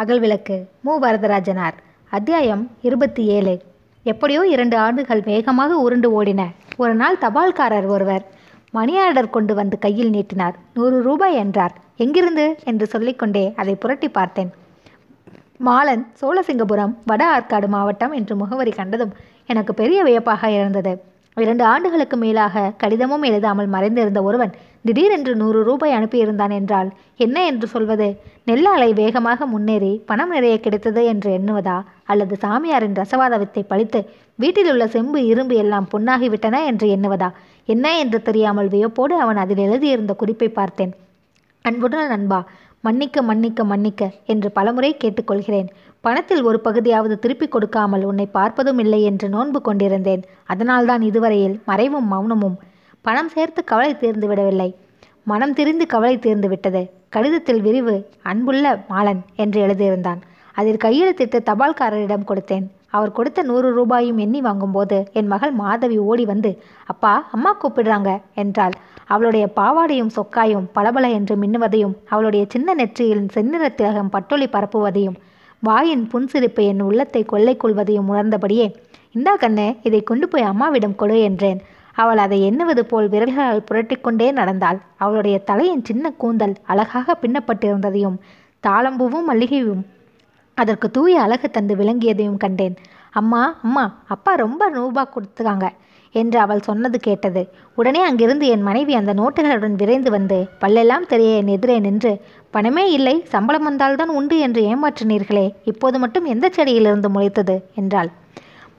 அகல்விளக்கு மு. வரதராஜனார். அத்தியாயம் இருபத்தி ஏழு. எப்படியோ இரண்டு ஆண்டுகள் வேகமாக உருண்டு ஓடின. ஒரு நாள் தபால்காரர் ஒருவர் மணி ஆர்டர் கொண்டு வந்து கையில் நீட்டினார். நூறு ரூபாய் என்றார். எங்கிருந்து? என்று சொல்லிக்கொண்டே அதை புரட்டி பார்த்தேன். மாலன் சோழசிங்கபுரம் வட ஆற்காடு மாவட்டம் என்று முகவரி கண்டதும் எனக்கு பெரிய வியப்பாக இருந்தது. இரண்டு ஆண்டுகளுக்கு மேலாக கடிதமும் எழுதாமல் மறைந்திருந்த ஒருவன் திடீரென்று நூறு ரூபாய் அனுப்பியிருந்தான் என்றால் என்ன என்று சொல்வது? நெல்லாலை வேகமாக முன்னேறி பணம் நிறைய கிடைத்தது என்று எண்ணுவதா? அல்லது சாமியாரின் ரசவாத வித்தை பழித்து வீட்டில் உள்ள செம்பு இரும்பு எல்லாம் பொன்னாகிவிட்டன என்று எண்ணுவதா? என்ன என்று தெரியாமல் வியப்போடு அவன் அதில் எழுதியிருந்த குறிப்பை பார்த்தேன். அன்புடன் நண்பா மன்னிக்க மன்னிக்க மன்னிக்க என்று பலமுறை கேட்டுக்கொள்கிறேன். பணத்தில் ஒரு பகுதியாவது திருப்பிக் கொடுக்காமல் உன்னை பார்ப்பதும் இல்லை என்று நோன்பு கொண்டிருந்தேன். அதனால்தான் இதுவரையில் மறைவும் மௌனமும் பணம் சேர்த்து கவலை தீர்ந்து விடவில்லை. மனம் திரிந்து கவலை தீர்ந்து விட்டது. கடிதத்தில் விரிவு அன்புள்ள மாலன் என்று எழுதியிருந்தான். அதில் கையெழுத்திட்டு தபால்காரரிடம் கொடுத்தேன். அவர் கொடுத்த நூறு ரூபாயும் எண்ணி வாங்கும்போது என் மகள் மாதவி ஓடி வந்து அப்பா அம்மா கூப்பிடுறாங்க என்றாள். அவளுடைய பாவாடையும் சொக்காயும் பளபள என்று மின்னுவதையும் அவளுடைய சின்ன நெற்றியில் செந்நிற திலகம் பட்டொளி பரப்புவதையும் வாயின் புன்சிரிப்பு என் உள்ளத்தை கொள்ளை கொள்வதையும் உணர்ந்தபடியே இந்தா கண்ணே இதை கொண்டு போய் அம்மாவிடம் கொடு என்றேன். அவள் அதை எண்ணுவது போல் விரல்களால் புரட்டிக்கொண்டே நடந்தாள். அவளுடைய தலையின் சின்ன கூந்தல் அழகாக பின்னப்பட்டிருந்ததையும் தாளம்பூவும் மல்லிகையும் அதற்கு தூய அழகு தந்து விளங்கியதையும் கண்டேன். அம்மா அம்மா அப்பா ரொம்ப ரூபா கொடுத்துருக்காங்க. என்று அவள் சொன்னது கேட்டது. உடனே அங்கிருந்து என் மனைவி அந்த நோட்டுகளுடன் விரைந்து வந்து பல்லெல்லாம் தெரிய என் எதிரே நின்று. பணமே இல்லை சம்பளம் வந்தால்தான் உண்டு என்று ஏமாற்றினீர்களே இப்போது மட்டும் எந்த செடியிலிருந்து முளைத்தது? என்றாள்.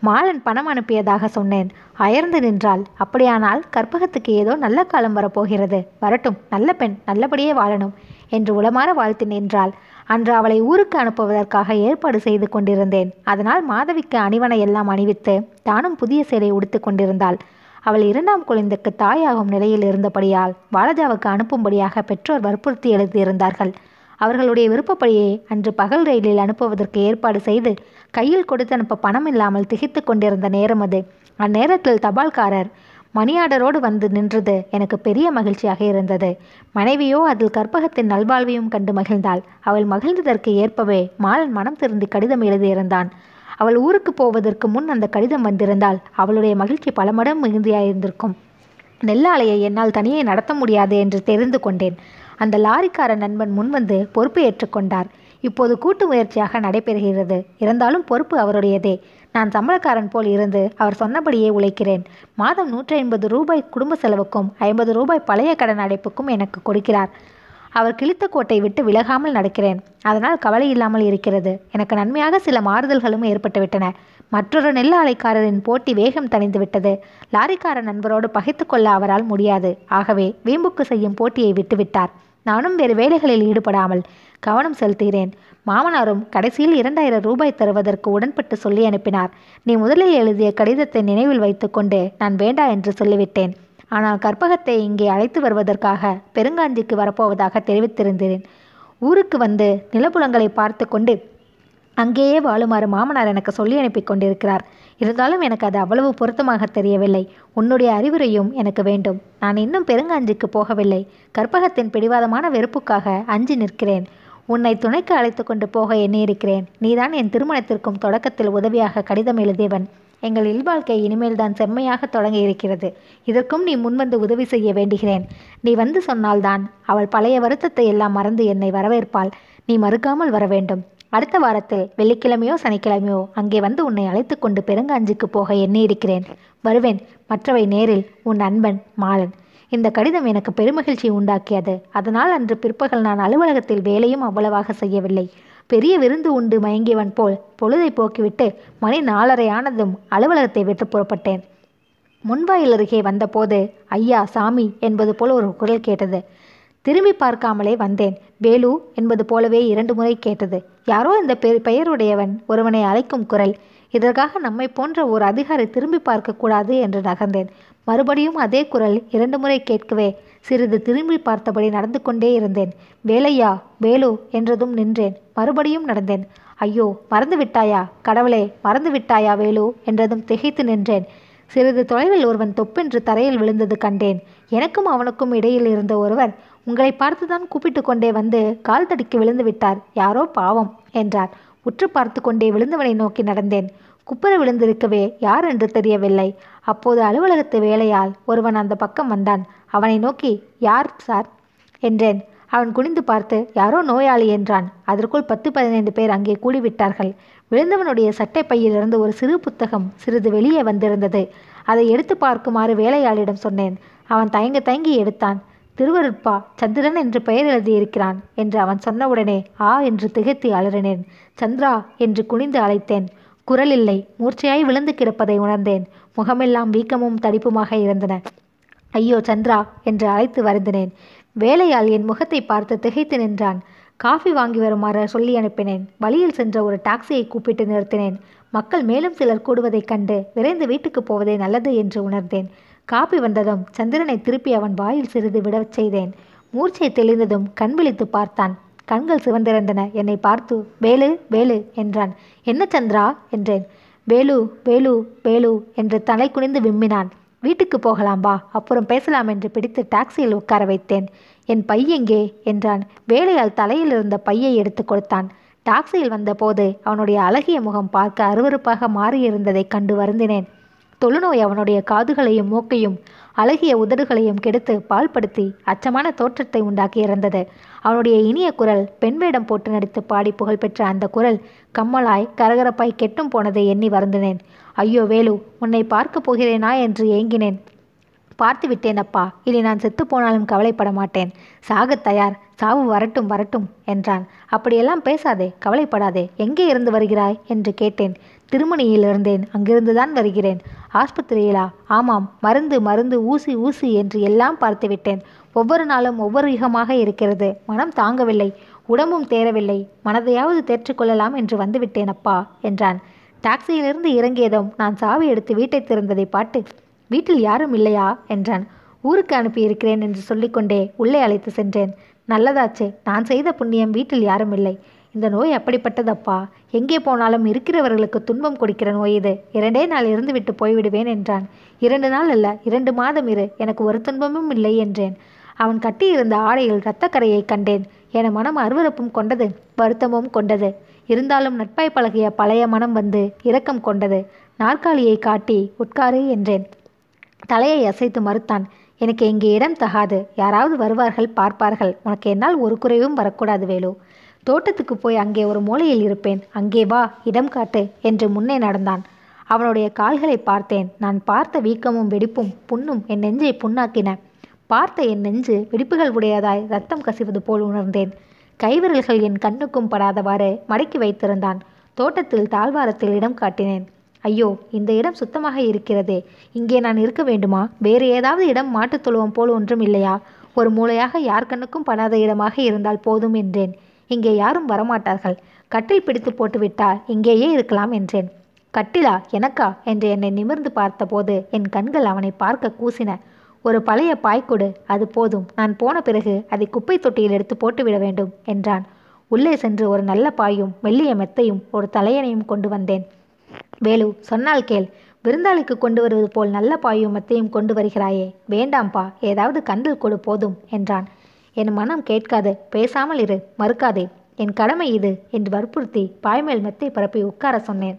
மாலன் பணம் அனுப்பியதாக சொன்னேன். அயர்ந்து நின்றாள். அப்படியானால் கற்பகத்துக்கு ஏதோ நல்ல காலம் வரப்போகிறது. வரட்டும் நல்ல பெண் நல்லபடியே வாழணும் என்று உளமாற வாழ்த்து நின்றாள். அன்று அவளை ஊருக்கு அனுப்புவதற்காக ஏற்பாடு செய்து கொண்டிருந்தேன். அதனால் மாதவிக்கு அணிவனை எல்லாம் அணிவித்து தானும் புதிய சேலை உடுத்து கொண்டிருந்தாள். அவள் இரண்டாம் குழந்தைக்கு தாயாகும் நிலையில் இருந்தபடியால் பாலஜாவுக்கு அனுப்பும்படியாக பெற்றோர் வற்புறுத்தி எழுதியிருந்தார்கள். அவர்களுடைய விருப்பப்படியே அன்று பகல் ரயிலில் அனுப்புவதற்கு ஏற்பாடு செய்து கையில் கொடுத்து அனுப்ப பணம் இல்லாமல் திகைத்து கொண்டிருந்த நேரம் அது. அந்நேரத்தில் தபால்காரர் மணியாடரோடு வந்து நின்றது எனக்கு பெரிய மகிழ்ச்சியாக இருந்தது. மனைவியோ அதில் கற்பகத்தின் நல்வாழ்வையும் கண்டு மகிழ்ந்தாள். அவள் மகிழ்ந்ததற்கு ஏற்பவே மாலன் மனம் திருந்தி கடிதம் எழுதியிருந்தான். அவள் ஊருக்கு போவதற்கு முன் அந்த கடிதம் வந்திருந்தால் அவளுடைய மகிழ்ச்சி பல மடம் மிகுந்தியாயிருந்திருக்கும் நெல்லாலையை என்னால் தனியே நடத்த முடியாது என்று தெரிந்து கொண்டேன். அந்த லாரிக்கார நண்பன் முன்வந்து பொறுப்பு ஏற்றுக்கொண்டார். இப்போது கூட்டு முயற்சியாக நடைபெறுகிறது. இருந்தாலும் பொறுப்பு அவருடையதே. நான் சம்பளக்காரன் போல் இருந்து அவர் சொன்னபடியே உழைக்கிறேன். மாதம் நூற்றி ஐம்பது ரூபாய் குடும்ப செலவுக்கும் ஐம்பது ரூபாய் பழைய கடன் அடைப்புக்கும் எனக்கு கொடுக்கிறார். அவர் கிழித்த கோட்டை விட்டு விலகாமல் நடக்கிறேன். அதனால் கவலை இல்லாமல் இருக்கிறது. எனக்கு நன்மையாக சில மாறுதல்களும் ஏற்பட்டுவிட்டன. மற்றொரு நெல் ஆலைக்காரரின் போட்டி வேகம் தணிந்து விட்டது லாரிக்கார நண்பரோடு பகைத்து கொள்ள அவரால் முடியாது. ஆகவே வீம்புக்கு செய்யும் போட்டியை விட்டுவிட்டார். நானும் வேறு வேலைகளில் ஈடுபடாமல் கவனம் செலுத்துகிறேன். மாமனாரும் கடைசியில் இரண்டாயிரம் ரூபாய் தருவதற்கு உடன்பட்டு சொல்லி அனுப்பினார். நீ முதலில் எழுதிய கடிதத்தை நினைவில் வைத்துக்கொண்டு நான் வேண்டா என்று சொல்லிவிட்டேன். ஆனால் கற்பகத்தை இங்கே அழைத்து வருவதற்காக பெருங்காஞ்சிக்கு வரப்போவதாக தெரிவித்திருந்தேன். ஊருக்கு வந்து நிலப்புலங்களை பார்த்து கொண்டு அங்கேயே வாழுமாறு மாமனார் எனக்கு சொல்லி அனுப்பி கொண்டிருக்கிறார். இருந்தாலும் எனக்கு அது அவ்வளவு பொருத்தமாக தெரியவில்லை. உன்னுடைய அறிவுரையும் எனக்கு வேண்டும். நான் இன்னும் பெருங்காஞ்சிக்கு போகவில்லை. கற்பகத்தின் பிடிவாதமான வெறுப்புக்காக அஞ்சி நிற்கிறேன். உன்னை துணைக்கு அழைத்து கொண்டு போக எண்ணியிருக்கிறேன். நீதான் என் திருமணத்திற்கும் தொடக்கத்தில் உதவியாக கடிதம் எழுதியவன். எங்கள் இல்வாழ்க்கை இனிமேல் தான் செம்மையாக தொடங்கி இருக்கிறது இதற்கும் நீ முன்வந்து உதவி செய்ய வேண்டுகிறேன். நீ வந்து சொன்னால்தான் அவள் பழைய வருத்தத்தை எல்லாம் மறந்து என்னை வரவேற்பாள். நீ மறுக்காமல் வர வேண்டும். அடுத்த வாரத்தில் வெள்ளிக்கிழமையோ சனிக்கிழமையோ அங்கே வந்து உன்னை அழைத்து கொண்டு பெருங்காஞ்சிக்கு போக எண்ணியிருக்கிறேன். வருவேன். மற்றவை நேரில் உன் அன்பன் மாலன். இந்த கடிதம் எனக்கு பெருமகிழ்ச்சி உண்டாக்கியது. அதனால் அன்று பிற்பகல் நான் அலுவலகத்தில் வேலையும் அவ்வளவாக செய்யவில்லை. பெரிய விருந்து உண்டு மயங்கியவன் போல் பொழுதை போக்கிவிட்டு மணி நாலரை ஆனதும் அலுவலகத்தை விட்டு புறப்பட்டேன். முன்வாயில் அருகே வந்தபோது ஐயா சாமி என்பது போல் ஒரு குரல் கேட்டது. திரும்பி பார்க்காமலே வந்தேன். வேலு என்பது போலவே இரண்டு முறை கேட்டது. யாரோ இந்த பெ பெயருடையவன் ஒருவனை அழைக்கும் குரல். இதற்காக நம்மை போன்ற ஒரு அதிகாரி திரும்பி பார்க்கக்கூடாது என்று நகர்ந்தேன். மறுபடியும் அதே குரல் இரண்டு முறை கேட்கவே சிறிது திரும்பி பார்த்தபடி நடந்து கொண்டே இருந்தேன். வேலையா? வேலு என்றதும் நின்றேன். மறுபடியும் நடந்தேன். ஐயோ மறந்து விட்டாயா? கடவுளே மறந்து விட்டாயா வேலு என்றதும் திகைத்து நின்றேன். சிறிது தொலைவில் ஒருவன் தொப்பென்று தரையில் விழுந்தது கண்டேன். எனக்கும் அவனுக்கும் இடையில் இருந்த ஒருவர் உங்களை பார்த்துதான் கூப்பிட்டு கொண்டே வந்து கால் தடிக்கு விழுந்து விட்டார். யாரோ பாவம் என்றார். உற்று பார்த்து கொண்டே விழுந்தவனை நோக்கி நடந்தேன். குப்புற விழுந்திருக்கவே யார் என்று தெரியவில்லை. அப்போது அலுவலகத்து வேலையால் ஒருவன் அந்த பக்கம் வந்தான். அவனை நோக்கி யார் சார்? என்றேன். அவன் குனிந்து பார்த்து யாரோ நோயாளி என்றான். அதற்குள் பத்து பதினைந்து பேர் அங்கே கூடிவிட்டார்கள். விழுந்தவனுடைய சட்டை பையிலிருந்து ஒரு சிறு புத்தகம் சிறிது வெளியே வந்திருந்தது. அதை எடுத்து பார்க்குமாறு வேலையாளிடம் சொன்னேன். அவன் தயங்க தயங்கி எடுத்தான். திருவருட்பா சந்திரன் என்று பெயர் எழுதியிருக்கிறான் என்று அவன் சொன்னவுடனே ஆ என்று திகைத்து அலறினேன். சந்திரா என்று குனிந்து அழைத்தேன். குரல் இல்லை. மூர்ச்சையாய் விழுந்து கிடப்பதை உணர்ந்தேன். முகமெல்லாம் வீக்கமும் தடிப்புமாக இருந்தன. ஐயோ சந்திரா என்று அழைத்து வருந்தினேன். வேலையாள் என் முகத்தை பார்த்து திகைத்து நின்றான். காஃபி வாங்கி வருமாறு சொல்லி அனுப்பினேன். வழியில் சென்ற ஒரு டாக்ஸியை கூப்பிட்டு நிறுத்தினேன். மக்கள் மேலும் சிலர் கூடுவதைக் கண்டு விரைந்து வீட்டுக்கு போவதே நல்லது என்று உணர்ந்தேன். காப்பி வந்ததும் சந்திரனை திருப்பி அவன் வாயில் சிறிது விடச் செய்தேன். மூர்ச்சை தெளிந்ததும் கண் விழித்து பார்த்தான். கண்கள் சிவந்திருந்தன. என்னை பார்த்து வேலு வேலு என்றான். என்ன சந்திரா? என்றேன். வேலு வேலு வேலு என்று தலை குனிந்து விம்மினான். வீட்டுக்கு போகலாம் வா. அப்புறம் பேசலாம் என்று பிடித்து டாக்ஸியில் உட்கார வைத்தேன். என் பை எங்கே? என்றான். வேலையால் தலையில் இருந்த பையை எடுத்து கொடுத்தான். டாக்ஸியில் வந்தபோது அவனுடைய அழகிய முகம் பார்க்க அருவருப்பாக மாறியிருந்ததைக் கண்டு வருந்தினேன். தொழுநோய் அவனுடைய காதுகளையும் மூக்கையும் அழகிய உதடுகளையும் கெடுத்து பால்படுத்தி அச்சமான தோற்றத்தை உண்டாக்கி இறந்தது அவனுடைய இனிய குரல் பெண் வேடம் போட்டு நடித்து பாடி புகழ்பெற்ற அந்த குரல் கம்மலாய் கரகரப்பாய் கெட்டும் போனதை எண்ணி வருந்தினேன். ஐயோ வேலு உன்னை பார்க்க போகிறேனா? என்று ஏங்கினேன். பார்த்து விட்டேன் அப்பா இனி நான் செத்து போனாலும் கவலைப்பட மாட்டேன். சாகத் தயார். சாவு வரட்டும் வரட்டும் என்றான். அப்படியெல்லாம் பேசாதே கவலைப்படாதே. எங்கே இருந்து வருகிறாய்? என்று கேட்டேன். திருமணியில் இருந்தேன். அங்கிருந்துதான் வருகிறேன். ஆஸ்பத்திரியிலா? ஆமாம். மருந்து மருந்து ஊசி ஊசி என்று எல்லாம் பார்த்து விட்டேன் ஒவ்வொரு நாளும் ஒவ்வொரு யுகமாக இருக்கிறது. மனம் தாங்கவில்லை. உடம்பும் தேரவில்லை மனதையாவது தேற்றுக்கொள்ளலாம் என்று வந்துவிட்டேன் அப்பா என்றான். டாக்ஸியிலிருந்து இறங்கியதும் நான் சாவி எடுத்து வீட்டை திறந்ததை பாட்டு வீட்டில் யாரும் இல்லையா? என்றான். ஊருக்கு அனுப்பியிருக்கிறேன் என்று சொல்லிக்கொண்டே உள்ளே அழைத்து சென்றேன். நல்லதாச்சு நான் செய்த புண்ணியம் வீட்டில் யாரும் இல்லை. இந்த நோய் அப்படிப்பட்டதப்பா? எங்கே போனாலும் இருக்கிறவர்களுக்கு துன்பம் கொடுக்கிற நோய் இது. இரண்டே நாள் இருந்துவிட்டு போய்விடுவேன் என்றான். இரண்டு நாள் அல்ல இரண்டு மாதம் இரு. எனக்கு ஒரு துன்பமும் இல்லை என்றேன். அவன் கட்டியிருந்த ஆடையில் இரத்தக்கரையை கண்டேன். என மனம் அருவருப்பும் கொண்டது வருத்தமும் கொண்டது. இருந்தாலும் நட்பாய் பழகிய பழைய மனம் வந்து இரக்கம் கொண்டது. நாற்காலியை காட்டி உட்காரு என்றேன். தலையை அசைத்து மறுத்தான். எனக்கு இங்கே இடம் தகாது. யாராவது வருவார்கள் பார்ப்பார்கள். உனக்கு என்னால் ஒரு குறைவும் வரக்கூடாது வேலு. தோட்டத்துக்கு போய் அங்கே ஒரு மூலையில் இருப்பேன். அங்கே வா இடம் காட்டு என்று முன்னே நடந்தான். அவனுடைய கால்களை பார்த்தேன். நான் பார்த்த வீக்கமும் வெடிப்பும் புண்ணும் என் நெஞ்சை புண்ணாக்கின. பார்த்த என் நெஞ்சு வெடிப்புகள் உடையதாய் ரத்தம் கசிவது போல் உணர்ந்தேன். கைவிரல்கள் என் கண்ணுக்கும் படாதவாறு மடக்கி வைத்திருந்தான். தோட்டத்தில் தாழ்வாரத்தில் இடம் காட்டினேன். ஐயோ இந்த இடம் சுத்தமாக இருக்கிறதே. இங்கே நான் இருக்க வேண்டுமா? வேறு ஏதாவது இடம் மாட்டுத் தொழுவம் போல் ஒன்றும் இல்லையா? ஒரு மூலையாக யார் கண்ணுக்கும் படாத இடமாக இருந்தால் போதும் என்றேன். இங்கே யாரும் வரமாட்டார்கள். கட்டில் பிடித்து போட்டுவிட்டால் இங்கேயே இருக்கலாம் என்றேன். கட்டிலா எனக்கா? என்று என்னை நிமிர்ந்து பார்த்தபோது என் கண்கள் அவனை பார்க்க கூசின. ஒரு பழைய பாய்க்கொடு அது போதும். நான் போன பிறகு அதை குப்பை தொட்டியில் எடுத்து போட்டுவிட வேண்டும் என்றான். உள்ளே சென்று ஒரு நல்ல பாயும் மெல்லிய மெத்தையும் ஒரு தலையணையும் கொண்டு வந்தேன். வேலு சொன்னால் கேள். விருந்தாளிக்கு கொண்டு வருவது போல் நல்ல பாயும் மெத்தையும் கொண்டு வருகிறாயே. வேண்டாம்பா ஏதாவது கண்டில் கொடு போதும் என்றான். என் மனம் கேட்காது பேசாமல் இரு மறுக்காதே. என் கடமை இது என்று வற்புறுத்தி பாய்மேல் மெத்தை பரப்பி உட்கார சொன்னேன்.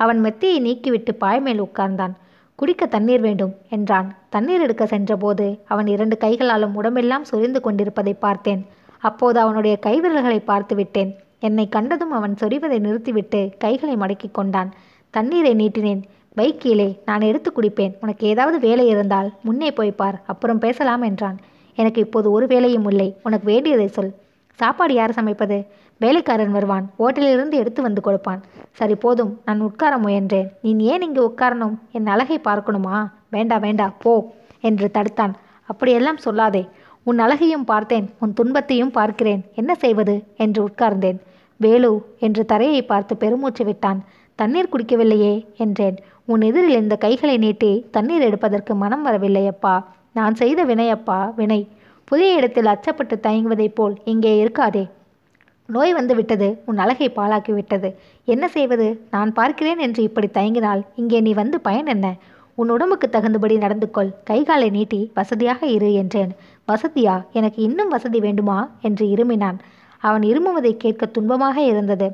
அவன் மெத்தையை நீக்கிவிட்டு பாய்மேல் உட்கார்ந்தான். குடிக்க தண்ணீர் வேண்டும் என்றான். தண்ணீர் எடுக்க சென்றபோது அவன் இரண்டு கைகளாலும் உடம்பெல்லாம் சொரிந்து கொண்டிருப்பதை பார்த்தேன். அப்போது அவனுடைய கைவிரல்களை பார்த்து விட்டேன் என்னை கண்டதும் அவன் சொரிவதை நிறுத்திவிட்டு கைகளை மடக்கிக் கொண்டான். தண்ணீரை நீட்டினேன். வை கீழே நான் எடுத்து குடிப்பேன். உனக்கு ஏதாவது வேலை இருந்தால் முன்னே போய் பார் அப்புறம் பேசலாம் என்றான். எனக்கு இப்போது ஒரு வேலையும் இல்லை. உனக்கு வேண்டியதை சொல். சாப்பாடு யார் சமைப்பது? வேலைக்காரன் வருவான். ஓட்டலிலிருந்து எடுத்து வந்து கொடுப்பான். சரி போதும். நான் உட்கார முயன்றேன். நீ ஏன் இங்கு உட்காரணும்? என் அழகை பார்க்கணுமா? வேண்டா வேண்டா போ என்று தடுத்தான். அப்படியெல்லாம் சொல்லாதே. உன் அழகையும் பார்த்தேன். உன் துன்பத்தையும் பார்க்கிறேன். என்ன செய்வது? என்று உட்கார்ந்தேன். வேலு என்று தரையை பார்த்து பெருமூச்சு விட்டான். தண்ணீர் குடிக்கவில்லையே என்றேன். உன் எதிரில் இந்த கைகளை நீட்டி தண்ணீர் எடுப்பதற்கு மனம் வரவில்லையப்பா நான் செய்த வினையப்பா வினை. புதிய இடத்தில் அச்சப்பட்டு தயங்குவதைப் போல் இங்கே இருக்காதே. நோய் வந்து விட்டது உன் அழகை பாழாக்கிவிட்டது என்ன செய்வது? நான் பார்க்கிறேன் என்று இப்படி தயங்கினால் இங்கே நீ வந்து பயன் என்ன? உன் உடம்புக்கு தகுந்தபடி நடந்து கொள். கைகாலை நீட்டி வசதியாக இரு என்றேன். வசதியா? எனக்கு இன்னும் வசதி வேண்டுமா? என்று இருமினான். அவன் இருமுவதை கேட்க துன்பமாக இருந்தது.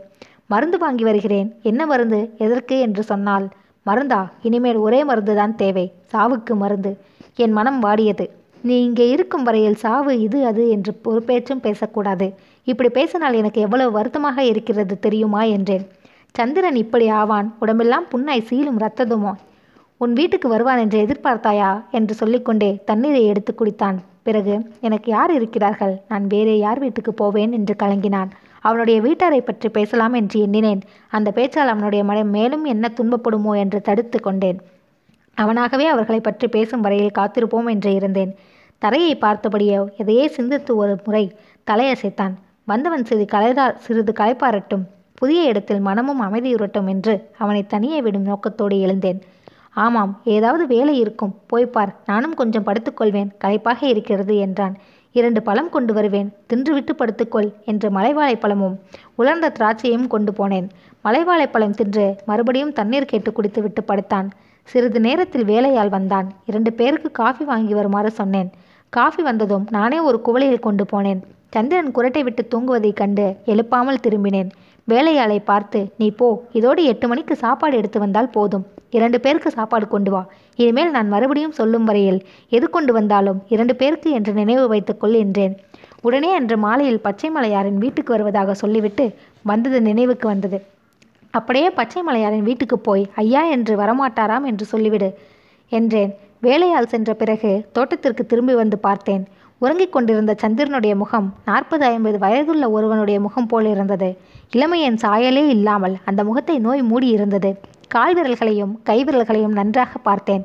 மருந்து வாங்கி வருகிறேன். என்ன மருந்து? எதற்கு? என்று சொன்னால் மருந்தா? இனிமேல் ஒரே மருந்துதான் தேவை. சாவுக்கு மருந்து. என் மனம் வாடியது. நீ இங்கே இருக்கும் வரையில் சாவு இது அது என்று ஒரு பேச்சும் பேசக்கூடாது. இப்படி பேசினால் எனக்கு எவ்வளவு வருத்தமாக இருக்கிறது தெரியுமா? என்றேன். சந்திரன் இப்படி ஆவான். உடம்பெல்லாம் புண்ணாய் சீலும் ரத்ததுமோ உன் வீட்டுக்கு வருவான் என்று எதிர்பார்த்தாயா? என்று சொல்லிக்கொண்டே தண்ணீரை எடுத்து குடித்தான். பிறகு எனக்கு யார் இருக்கிறார்கள்? நான் வேறே யார் வீட்டுக்கு போவேன்? என்று கலங்கினான். அவனுடைய வீட்டாரை பற்றி பேசலாம் என்று எண்ணினேன். அந்த பேச்சால் அவனுடைய மனம் மேலும் என்ன துன்பப்படுமோ என்று தடுத்து கொண்டேன். அவனாகவே அவர்களை பற்றி பேசும் வரையில் காத்திருப்போம் என்று இருந்தேன். தரையை பார்த்தபடியோ எதையே சிந்தித்து ஒரு முறை தலையசைத்தான். வந்தவன் சிறிது கலைதா சிறிது களைப்பாரட்டும் புதிய இடத்தில் மனமும் அமைதியுறட்டும் என்று அவனை தனியே விடும் நோக்கத்தோடு எழுந்தேன். ஆமாம் ஏதாவது வேலை இருக்கும். போய்ப்பார் நானும் கொஞ்சம் படுத்துக்கொள்வேன் களைப்பாக இருக்கிறது என்றான். இரண்டு பழம் கொண்டு வருவேன். தின்றுவிட்டு படுத்துக்கொள் என்று மலைவாழைப்பழமும் உலர்ந்த திராட்சையும் கொண்டு போனேன். மலைவாழைப்பழம் தின்று மறுபடியும் தண்ணீர் கேட்டு குடித்துவிட்டு படுத்தான். சிறிது நேரத்தில் வேலையால் வந்தான். இரண்டு பேருக்கு காஃபி வாங்கி வருமாறு சொன்னேன். காஃபி வந்ததும் நானே ஒரு குவளையில் கொண்டு போனேன். சந்திரன் குரட்டை விட்டு தூங்குவதைக் கண்டு எழுப்பாமல் திரும்பினேன். வேலையாளை பார்த்து நீ போ இதோடு எட்டு மணிக்கு சாப்பாடு எடுத்து வந்தால் போதும். இரண்டு பேருக்கு சாப்பாடு கொண்டு வா. இனிமேல் நான் மறுபடியும் சொல்லும் வரையில் எது கொண்டு வந்தாலும் இரண்டு பேருக்கு என்று நினைவு வைத்துக்கொள் என்றேன். உடனே அன்று மாலையில் பச்சை மலையாரின் வீட்டுக்கு வருவதாக சொல்லிவிட்டு வந்தது நினைவுக்கு வந்தது. அப்படியே பச்சை மலையாரின் வீட்டுக்கு போய் ஐயா என்று வரமாட்டாராம் என்று சொல்லிவிடு என்றேன். வேலையால் சென்ற பிறகு தோட்டத்திற்கு திரும்பி வந்து பார்த்தேன். உறங்கிக் கொண்டிருந்த சந்திரனுடைய முகம் நாற்பது ஐம்பது வயதுள்ள ஒருவனுடைய முகம் போல் இருந்தது. இளமையின் சாயலே இல்லாமல் அந்த முகத்தை நோய் மூடி இருந்தது. கால் விரல்களையும் நன்றாக பார்த்தேன்.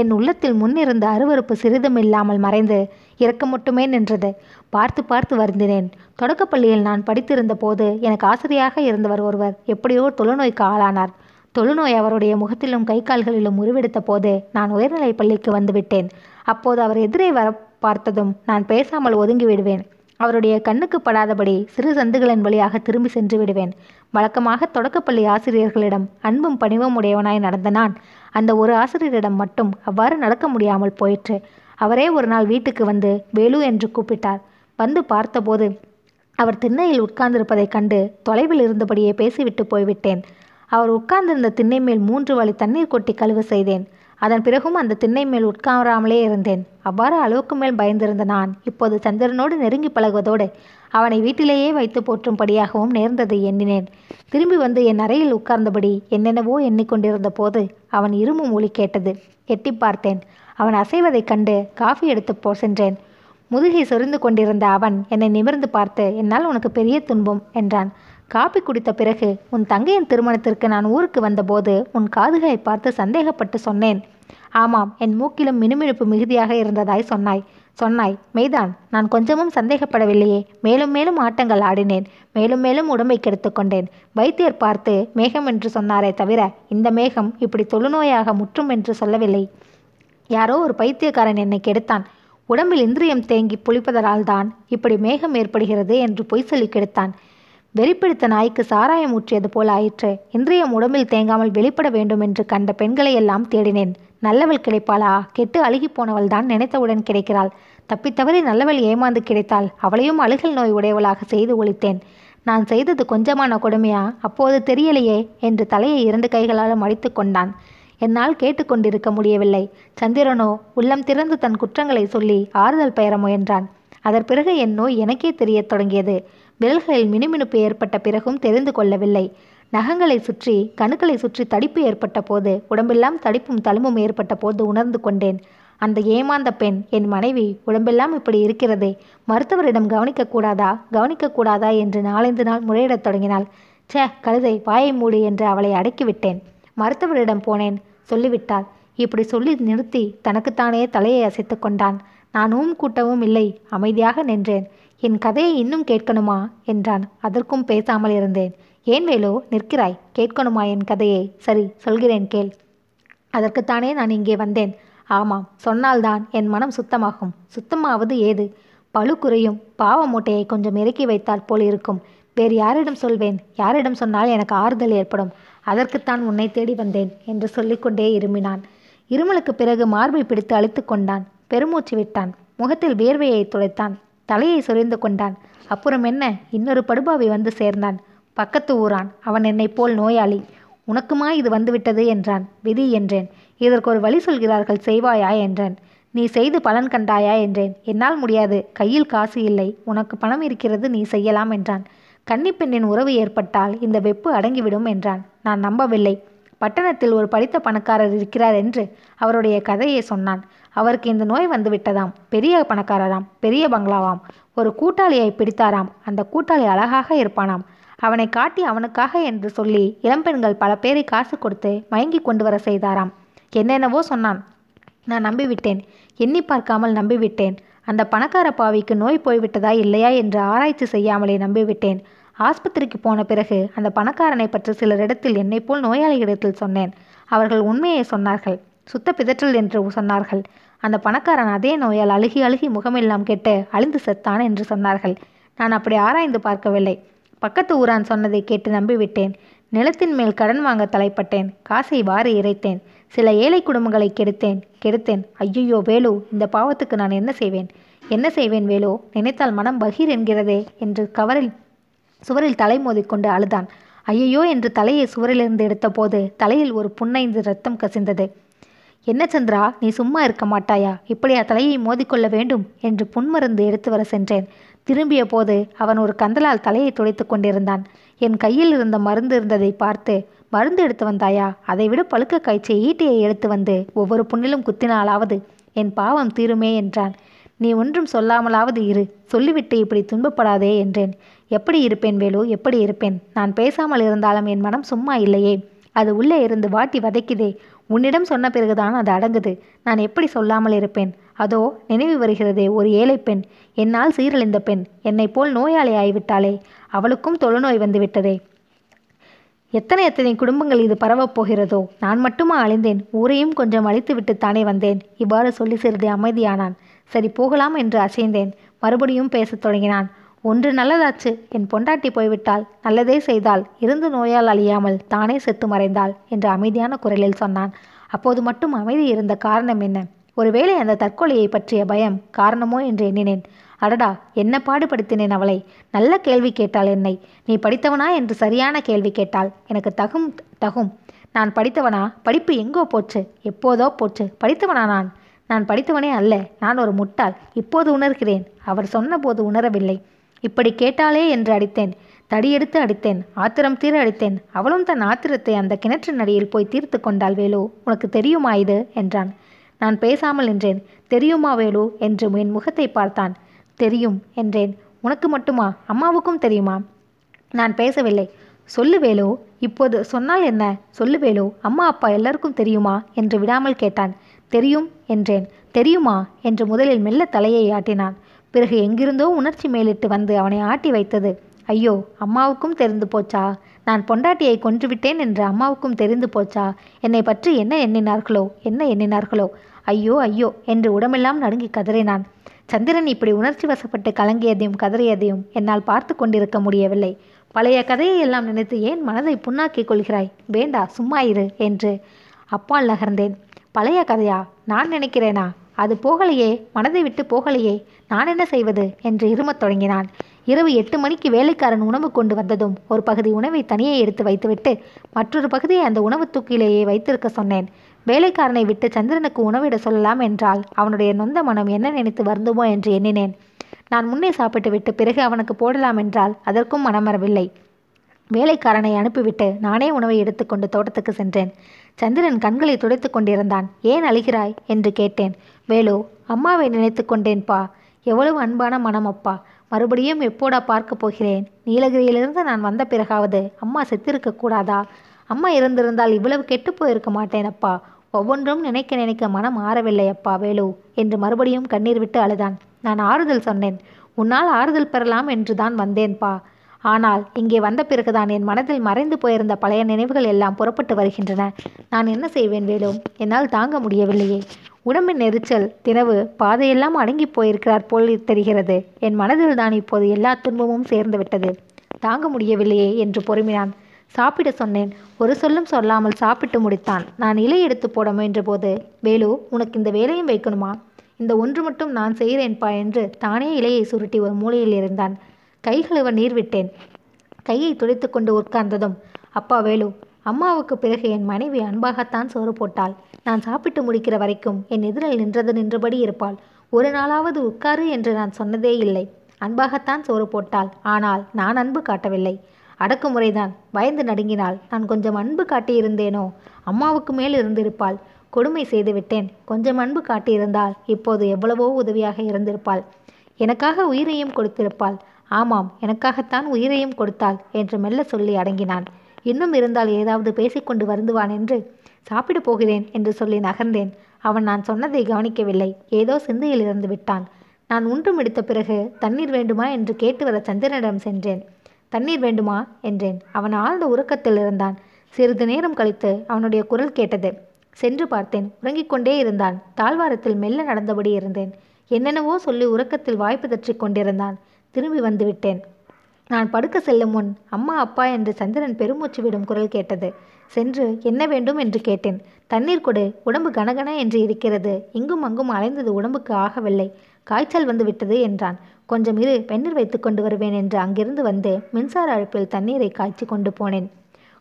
என் உள்ளத்தில் முன்னிருந்த அருவருப்பு சிறிதும் இல்லாமல் மறைந்து இறக்க மட்டுமே நின்றது. பார்த்து பார்த்து வருந்தினேன். தொடக்கப்பள்ளியில் நான் படித்திருந்த போது எனக்கு ஆசிரியாக இருந்தவர் ஒருவர் எப்படியோ தொழுநோய்க்கு ஆளானார். தொழுநோய் அவருடைய முகத்திலும் கை கால்களிலும் உருவெடுத்த போது நான் உயர்நிலைப் பள்ளிக்கு வந்துவிட்டேன் அப்போது அவர் எதிரே வர பார்த்ததும் நான் பேசாமல் ஒதுங்கி விடுவேன். அவருடைய கண்ணுக்கு படாதபடி சிறு சந்துகளின் வழியாக திரும்பி சென்று விடுவேன். வழக்கமாக தொடக்கப்பள்ளி ஆசிரியர்களிடம் அன்பும் பணிவும் உடையவனாய் நடந்த நான் அந்த ஒரு ஆசிரியரிடம் மட்டும் அவ்வாறு நடக்க முடியாமல் போயிற்று. அவரே ஒரு நாள் வீட்டுக்கு வந்து வேலு என்று கூப்பிட்டார். வந்து பார்த்தபோது அவர் திண்ணையில் உட்கார்ந்திருப்பதைக் கண்டு தொலைவில் இருந்தபடியே பேசிவிட்டு போய்விட்டேன். அவர் உட்கார்ந்திருந்த திண்ணை மேல் மூன்று வழி தண்ணீர் கொட்டி கழுவு செய்தேன். அதன் பிறகும் அந்த திண்ணை மேல் உட்காராமலே இருந்தேன். அவ்வாறு அளவுக்கு மேல் பயந்திருந்த நான் இப்போது சந்திரனோடு நெருங்கி பழகுவதோடு அவனை வீட்டிலேயே வைத்து போற்றும்படியாகவும் நேர்ந்ததை எண்ணினேன். திரும்பி வந்து என் அறையில் உட்கார்ந்தபடி என்னென்னவோ எண்ணிக்கொண்டிருந்த போது அவன் இருமும் ஒளி கேட்டது. எட்டி பார்த்தேன். அவன் அசைவதைக் கண்டு காஃபி எடுத்து போ சென்றேன். முதுகை சொரிந்து கொண்டிருந்த அவன் என்னை நிமிர்ந்து பார்த்து என்னால் உனக்கு பெரிய துன்பம் என்றான். காப்பி குடித்த பிறகு உன் தங்கையின் திருமணத்திற்கு நான் ஊருக்கு வந்தபோது உன் காதுகளை பார்த்து சந்தேகப்பட்டு சொன்னேன். ஆமாம் என் மூக்கிலும் மினுமினுப்பு மிகுதியாக இருந்ததாய் சொன்னாய். சொன்னாய் மெய்தான் நான் கொஞ்சமும் சந்தேகப்படவில்லையே. மேலும் மேலும் ஆட்டங்கள் ஆடினேன். மேலும் மேலும் உடம்பை கெடுத்துக் கொண்டேன். வைத்தியர் பார்த்து மேகம் என்று சொன்னாரே தவிர இந்த மேகம் இப்படி தொழுநோயாக முற்றும் என்று சொல்லவில்லை. யாரோ ஒரு பைத்தியக்காரன் என்னை கெடுத்தான். உடம்பில் இந்திரியம் தேங்கி புளிப்பதனால் தான் இப்படி மேகம் ஏற்படுகிறது என்று பொய் சொல்லி கெடுத்தான். வெறிப்பிடித்த நாய்க்கு சாராயம் ஊற்றியது போல் ஆயிற்று. இந்திரியம் உடம்பில் தேங்காமல் வெளிப்பட வேண்டும் என்று கண்ட பெண்களை எல்லாம் தேடினேன். நல்லவள் கிடைப்பாளா? கெட்டு அழுகி போனவள் தான் நினைத்தவுடன் கிடைக்கிறாள். தப்பித்தவறி நல்லவள் ஏமாந்து கிடைத்தாள். அவளையும் அழுகல் நோய் உடையவளாக செய்து ஒழித்தேன். நான் செய்தது கொஞ்சமான கொடுமையா? அப்போது தெரியலையே என்று தலையை இரண்டு கைகளால் மடித்து கொண்டான். என்னால் கேட்டுக்கொண்டிருக்க முடியவில்லை. சந்திரனோ உள்ளம் திறந்து தன் குற்றங்களை சொல்லி ஆறுதல் பெயர முயன்றான். அதன் பிறகு என் நோய் எனக்கே தெரியத் தொடங்கியது. விரல்களில் மினுமினுப்பு ஏற்பட்ட பிறகும் தெரிந்து கொள்ளவில்லை. நகங்களை சுற்றி கணுக்களை சுற்றி தடிப்பு ஏற்பட்ட போது உடம்பெல்லாம் தடிப்பும் தழும்பும் ஏற்பட்ட போது உணர்ந்து கொண்டேன். அந்த ஏமாந்த பெண் என் மனைவி உடம்பெல்லாம் இப்படி இருக்கிறதே. மருத்துவரிடம் கவனிக்கக்கூடாதா கவனிக்கக்கூடாதா என்று நாலந்து நாள் முறையிடத் தொடங்கினாள். ச்சே கழுதை வாயை மூடு என்று அவளை அடக்கிவிட்டேன். மருத்துவரிடம் போனேன். சொல்லிவிட்டாள். இப்படி சொல்லி நிறுத்தி தனக்குத்தானே தலையை அசைத்து கொண்டான். நான் ஊம் கூட்டவும் இல்லை. அமைதியாக நின்றேன். என் கதையை இன்னும் கேட்கணுமா? என்றான். அதற்கும் பேசாமல் இருந்தேன். ஏன் வேலோ நிற்கிறாய்? கேட்கணுமா என் கதையை? சரி சொல்கிறேன் கேள். அதற்குத்தானே நான் இங்கே வந்தேன். ஆமாம் சொன்னால்தான் என் மனம் சுத்தமாகும். சுத்தமாவது ஏது? பழு குறையும். பாவ மூட்டையை கொஞ்சம் இறக்கி வைத்தால் போல் இருக்கும். வேறு யாரிடம் சொல்வேன்? யாரிடம் சொன்னால் எனக்கு ஆறுதல் ஏற்படும். அதற்குத்தான் உன்னை தேடி வந்தேன் என்று சொல்லிக்கொண்டே இருமினான். இருமலுக்கு பிறகு மார்பை பிடித்து அழித்து கொண்டான். பெருமூச்சு விட்டான். முகத்தில் வேர்வையை துளைத்தான் தலையை சொரிந்து கொண்டான். அப்புறம் என்ன? இன்னொரு படுபாவை வந்து சேர்ந்தான். பக்கத்து ஊரான் அவன் என்னைப் போல் நோயாளி. உனக்குமா இது வந்துவிட்டது? என்றான். விதி என்றேன். இதற்கு ஒரு வழி சொல்கிறார்கள் செய்வாயா? என்றான். நீ செய்து பலன் கண்டாயா? என்றேன். என்னால் முடியாது. கையில் காசு இல்லை. உனக்கு பணம் இருக்கிறது நீ செய்யலாம் என்றான். கன்னிப்பெண்ணின் உறவு ஏற்பட்டால் இந்த வெப்பு அடங்கிவிடும் என்றான். நான் நம்பவில்லை. பட்டணத்தில் ஒரு படித்த பணக்காரர் இருக்கிறார் என்று அவருடைய கதையை சொன்னான். அவருக்கு இந்த நோய் வந்துவிட்டதாம். பெரிய பணக்காரராம் பெரிய பங்களாவாம். ஒரு கூட்டாளியை பிடித்தாராம். அந்த கூட்டாளி அழகாக இருப்பானாம். அவனை காட்டி அவனுக்காக என்று சொல்லி இளம்பெண்கள் பல பேரை காசு கொடுத்து மயங்கி கொண்டு வர செய்தாராம். என்னென்னவோ சொன்னான். நான் நம்பிவிட்டேன். எண்ணி பார்க்காமல் நம்பிவிட்டேன். அந்த பணக்கார பாவிக்கு நோய் போய்விட்டதா இல்லையா என்று ஆராய்ச்சி செய்யாமலே நம்பிவிட்டேன். ஆஸ்பத்திரிக்கு போன பிறகு அந்த பணக்காரனை பற்றி சிலரிடத்தில் என்னை போல் நோயாளிகளிடத்தில் சொன்னேன். அவர்கள் உண்மையை சொன்னார்கள். சுத்த பிதற்றல் என்று சொன்னார்கள். அந்த பணக்காரன் அதே நோயால் அழுகி அழுகி முகமெல்லாம் கெட்டு அழிந்து செத்தான் என்று சொன்னார்கள். நான் அப்படி ஆராய்ந்து பார்க்கவில்லை. பக்கத்து ஊரான் சொன்னதை கேட்டு நம்பிவிட்டேன். நிலத்தின் மேல் கடன் வாங்க தலைப்பட்டேன். காசை வாரி இறைத்தேன். சில ஏழை குடும்பங்களை கெடுத்தேன். கெடுத்தேன். ஐயையோ வேலு இந்த பாவத்துக்கு நான் என்ன செய்வேன்? என்ன செய்வேன் வேலு? நினைத்தால் மனம் பகீர் என்கிறதே என்று கவரில் சுவரில் தலை மோதிக்கொண்டு அழுதான். ஐயையோ என்று தலையை சுவரிலிருந்து எடுத்தபோது தலையில் ஒரு புன்னைந்து ரத்தம் கசிந்தது. என்ன சந்திரா நீ சும்மா இருக்க மாட்டாயா? இப்படியா தலையை மோதிக்கொள்ள வேண்டும் என்று புன்மருந்து எடுத்து வர சென்றேன். திரும்பிய போது அவன் ஒரு கந்தலால் தலையை துடைத்து கொண்டிருந்தான். என் கையில் இருந்த மருந்து இருந்ததை பார்த்து மருந்து எடுத்து வந்தாயா? அதைவிட பழுக்க காய்ச்சிய ஈட்டியை எடுத்து வந்து ஒவ்வொரு புண்ணிலும் குத்தினாலாவது என் பாவம் தீருமே என்றான். நீ ஒன்றும் சொல்லாமலாவது இரு சொல்லிவிட்டு இப்படி துன்பப்படாதே என்றேன். எப்படி இருப்பேன் வேலு எப்படி இருப்பேன்? நான் பேசாமல் இருந்தாலும் என் மனம் சும்மா இல்லையே. அது உள்ளே இருந்து வாட்டி வதைக்குதே உன்னிடம் சொன்ன பிறகுதான் அது அடங்குது. நான் எப்படி சொல்லாமல் இருப்பேன்? அதோ நினைவு வருகிறதே ஒரு ஏழை பெண். என்னால் சீரழிந்த பெண். என்னை போல் நோயாளி ஆகிவிட்டாளே அவளுக்கும் தொழுநோய் வந்துவிட்டதே எத்தனை எத்தனை குடும்பங்கள் இது பரவப் போகிறதோ. நான் மட்டுமா அழிந்தேன். ஊரையும் கொஞ்சம் அழித்துவிட்டு தானே வந்தேன். இவ்வாறு சொல்லி சிறிது அமைதியானான். சரி போகலாம் என்று அசைந்தேன். மறுபடியும் பேசத் தொடங்கினான். ஒன்று நல்லதாச்சு. என் பொண்டாட்டி போய்விட்டால் நல்லதே செய்தால் இருந்து நோயால் அழியாமல் தானே செத்து மறைந்தாள் என்று அமைதியான குரலில் சொன்னான். அப்போது மட்டும் அமைதி இருந்த காரணம் என்ன? ஒருவேளை அந்த தற்கொலையை பற்றிய பயம் காரணமோ என்று எண்ணினேன். அடடா என்ன பாடுபடுத்தினேன் அவளை? நல்ல கேள்வி கேட்டாள் என்னை. நீ படித்தவனா என்று சரியான கேள்வி கேட்டாள். எனக்கு தகும் தகும். நான் படித்தவனா? படிப்பு எங்கோ போச்சு. எப்போதோ போச்சு. படித்தவனா நான்? நான் படித்தவனே அல்ல. நான் ஒரு முட்டாள். இப்போது உணர்கிறேன். அவர் சொன்னபோது உணரவில்லை. இப்படி கேட்டாளே என்று அடித்தேன். தடியெடுத்து அடித்தேன். ஆத்திரம் தீர அடித்தேன். அவளும் தன் ஆத்திரத்தை அந்த கிணற்று நடியில் போய் தீர்த்து கொண்டாள் வேலு. உனக்கு தெரியுமா இது? என்றான். நான் பேசாமல் நின்றேன். தெரியுமா வேலு? என்று என் முகத்தை பார்த்தான். தெரியும் என்றேன். உனக்கு மட்டுமா? அம்மாவுக்கும் தெரியுமா? நான் பேசவில்லை. சொல்லு வேலு. இப்போது சொன்னால் என்ன? சொல்லு வேலு. அம்மா அப்பா எல்லாருக்கும் தெரியுமா? என்று விடாமல் கேட்டான். தெரியும் என்றேன். தெரியுமா? என்று முதலில் மெல்ல தலையை ஆட்டினான். பிறகு எங்கிருந்தோ உணர்ச்சி மேலிட்டு வந்து அவனை ஆட்டி வைத்தது. ஐயோ அம்மாவுக்கும் தெரிந்து போச்சா? நான் பொண்டாட்டியை கொன்றுவிட்டேன் என்று அம்மாவுக்கும் தெரிந்து போச்சா? என்னை பற்றி என்ன எண்ணினார்களோ? என்ன எண்ணினார்களோ? ஐயோ ஐயோ என்று உடமெல்லாம் நடுங்கி கதறினான். சந்திரன் இப்படி உணர்ச்சி வசப்பட்டு கலங்கியதையும் கதறியதையும் என்னால் பார்த்து கொண்டிருக்க முடியவில்லை. பழைய கதையை எல்லாம் நினைத்து ஏன் மனதை புண்ணாக்கிக் கொள்கிறாய்? வேண்டா சும்மா இரு என்று அப்பால் நகர்ந்தேன். பழைய கதையா? நான் நினைக்கிறேனா? அது போகலையே மனதை விட்டு போகலையே நான் என்ன செய்வது? என்று இருமத் தொடங்கினான் இரவு எட்டு மணிக்கு வேலைக்காரன் உணவு கொண்டு வந்ததும் ஒரு பகுதி உணவை தனியே எடுத்து வைத்துவிட்டு மற்றொரு பகுதியை அந்த உணவு தூக்கிலேயே வைத்திருக்க சொன்னேன். வேலைக்காரனை விட்டு சந்திரனுக்கு உணவிட சொல்லலாம் என்றால் அவனுடைய நொந்த மனம் என்ன நினைத்து வருந்துமோ என்று எண்ணினேன். நான் முன்னே சாப்பிட்டு விட்டு பிறகு அவனுக்கு போடலாம் என்றால் அதற்கும் மனம் வரவில்லை. வேலைக்காரனை அனுப்பிவிட்டு நானே உணவை எடுத்துக்கொண்டு தோட்டத்துக்கு சென்றேன். சந்திரன் கண்களை துடைத்து கொண்டிருந்தான். ஏன் அழுகிறாய்? என்று கேட்டேன். வேலு அம்மாவை நினைத்து கொண்டேன்பா. எவ்வளவு அன்பான மனம் அப்பா மறுபடியும் எப்போடா பார்க்க போகிறேன்? நீலகிரியிலிருந்து நான் வந்த பிறகாவது அம்மா செத்திருக்க கூடாதா? அம்மா இருந்திருந்தால் இவ்வளவு கெட்டு போயிருக்க மாட்டேன் அப்பா ஒவ்வொன்றும் நினைக்க நினைக்க மனம் ஆறவில்லை அப்பா வேலு என்று மறுபடியும் கண்ணீர் விட்டு அழுதான். நான் ஆறுதல் சொன்னேன். உன்னால் ஆறுதல் பெறலாம் என்று தான் வந்தேன்பா. ஆனால் இங்கே வந்த பிறகுதான் என் மனதில் மறைந்து போயிருந்த பழைய நினைவுகள் எல்லாம் புறப்பட்டு வருகின்றன. நான் என்ன செய்வேன் வேலு? என்னால் தாங்க முடியவில்லையே. உடம்பின் நெரிச்சல் தினவு பாதையெல்லாம் அடங்கி போயிருக்கிறார் போல் தெரிகிறது. என் மனதில் தான் இப்போது எல்லா துன்பமும் சேர்ந்து விட்டது. தாங்க முடியவில்லையே என்று பொறுமினான். சாப்பிட சொன்னேன். ஒரு சொல்லும் சொல்லாமல் சாப்பிட்டு முடித்தான். நான் இலை எடுத்து போட முயன்றபோது வேலு உனக்கு இந்த வேலையும் வைக்கணுமா? இந்த ஒன்று மட்டும் நான் செய்கிறேன்பா என்று தானே இலையை சுருட்டி ஒரு மூலையில் இருந்தான் கைகளுவ நீர் விட்டேன் கையை துடைத்து கொண்டு உட்கார்ந்ததும் அப்பா வேலு அம்மாவுக்கு பிறகு என் மனைவி அன்பாகத்தான் சோறு போட்டாள். நான் சாப்பிட்டு முடிக்கிற வரைக்கும் என் எதிரில் நின்றது நின்றபடி இருப்பாள். ஒரு நாளாவது உட்காரு என்று நான் சொன்னதே இல்லை. அன்பாகத்தான் சோறு போட்டாள். ஆனால் நான் அன்பு காட்டவில்லை. அடக்குமுறைதான். பயந்து நடுங்கினாள். நான் கொஞ்சம் அன்பு காட்டியிருந்தேனோ? அம்மாவுக்கு மேல் இருந்திருப்பாள். கொடுமை செய்துவிட்டேன். கொஞ்சம் அன்பு காட்டியிருந்தால் இப்போது எவ்வளவோ உதவியாக இருந்திருப்பாள். எனக்காக உயிரையும் கொடுத்திருப்பாள். ஆமாம் எனக்காகத்தான் உயிரையும் கொடுத்தாள் என்று மெல்ல சொல்லி அடங்கினான் இன்னும் இருந்தால் ஏதாவது பேசிக்கொண்டு வருந்துவான் என்று சாப்பிடப் போகிறேன் என்று சொல்லி நகர்ந்தேன். அவன் நான் சொன்னதை கவனிக்கவில்லை. ஏதோ சிந்தையில் இருந்து விட்டான். நான் உன்றும் எடுத்த பிறகு தண்ணீர் வேண்டுமா என்று கேட்டு வர சந்திரனிடம் சென்றேன். தண்ணீர் வேண்டுமா என்றேன். அவன் ஆழ்ந்த உறக்கத்தில் இருந்தான். சிறிது நேரம் கழித்து அவனுடைய குரல் கேட்டது. சென்று பார்த்தேன். உறங்கிக் கொண்டே இருந்தான். தாழ்வாரத்தில் மெல்ல நடந்தபடி இருந்தேன். என்னென்னவோ சொல்லி உறக்கத்தில் வாய்ப்பு தற்றிக் கொண்டிருந்தான். திரும்பி வந்துவிட்டேன். நான் படுக்க செல்லும் முன் அம்மா அப்பா என்று சந்திரன் பெருமூச்சு விடும் குரல் கேட்டது. சென்று என்ன வேண்டும்? என்று கேட்டேன். தண்ணீர் கொடு. உடம்பு கனகன என்று இருக்கிறது. இங்கும் அங்கும் அலைந்தது உடம்புக்கு ஆகவில்லை. காய்ச்சல் வந்து விட்டது என்றான். கொஞ்சம் இரு வெந்நீர் வைத்து கொண்டு வருவேன் என்று அங்கிருந்து வந்து மின்சார அழைப்பில் தண்ணீரை காய்ச்சி கொண்டு போனேன்.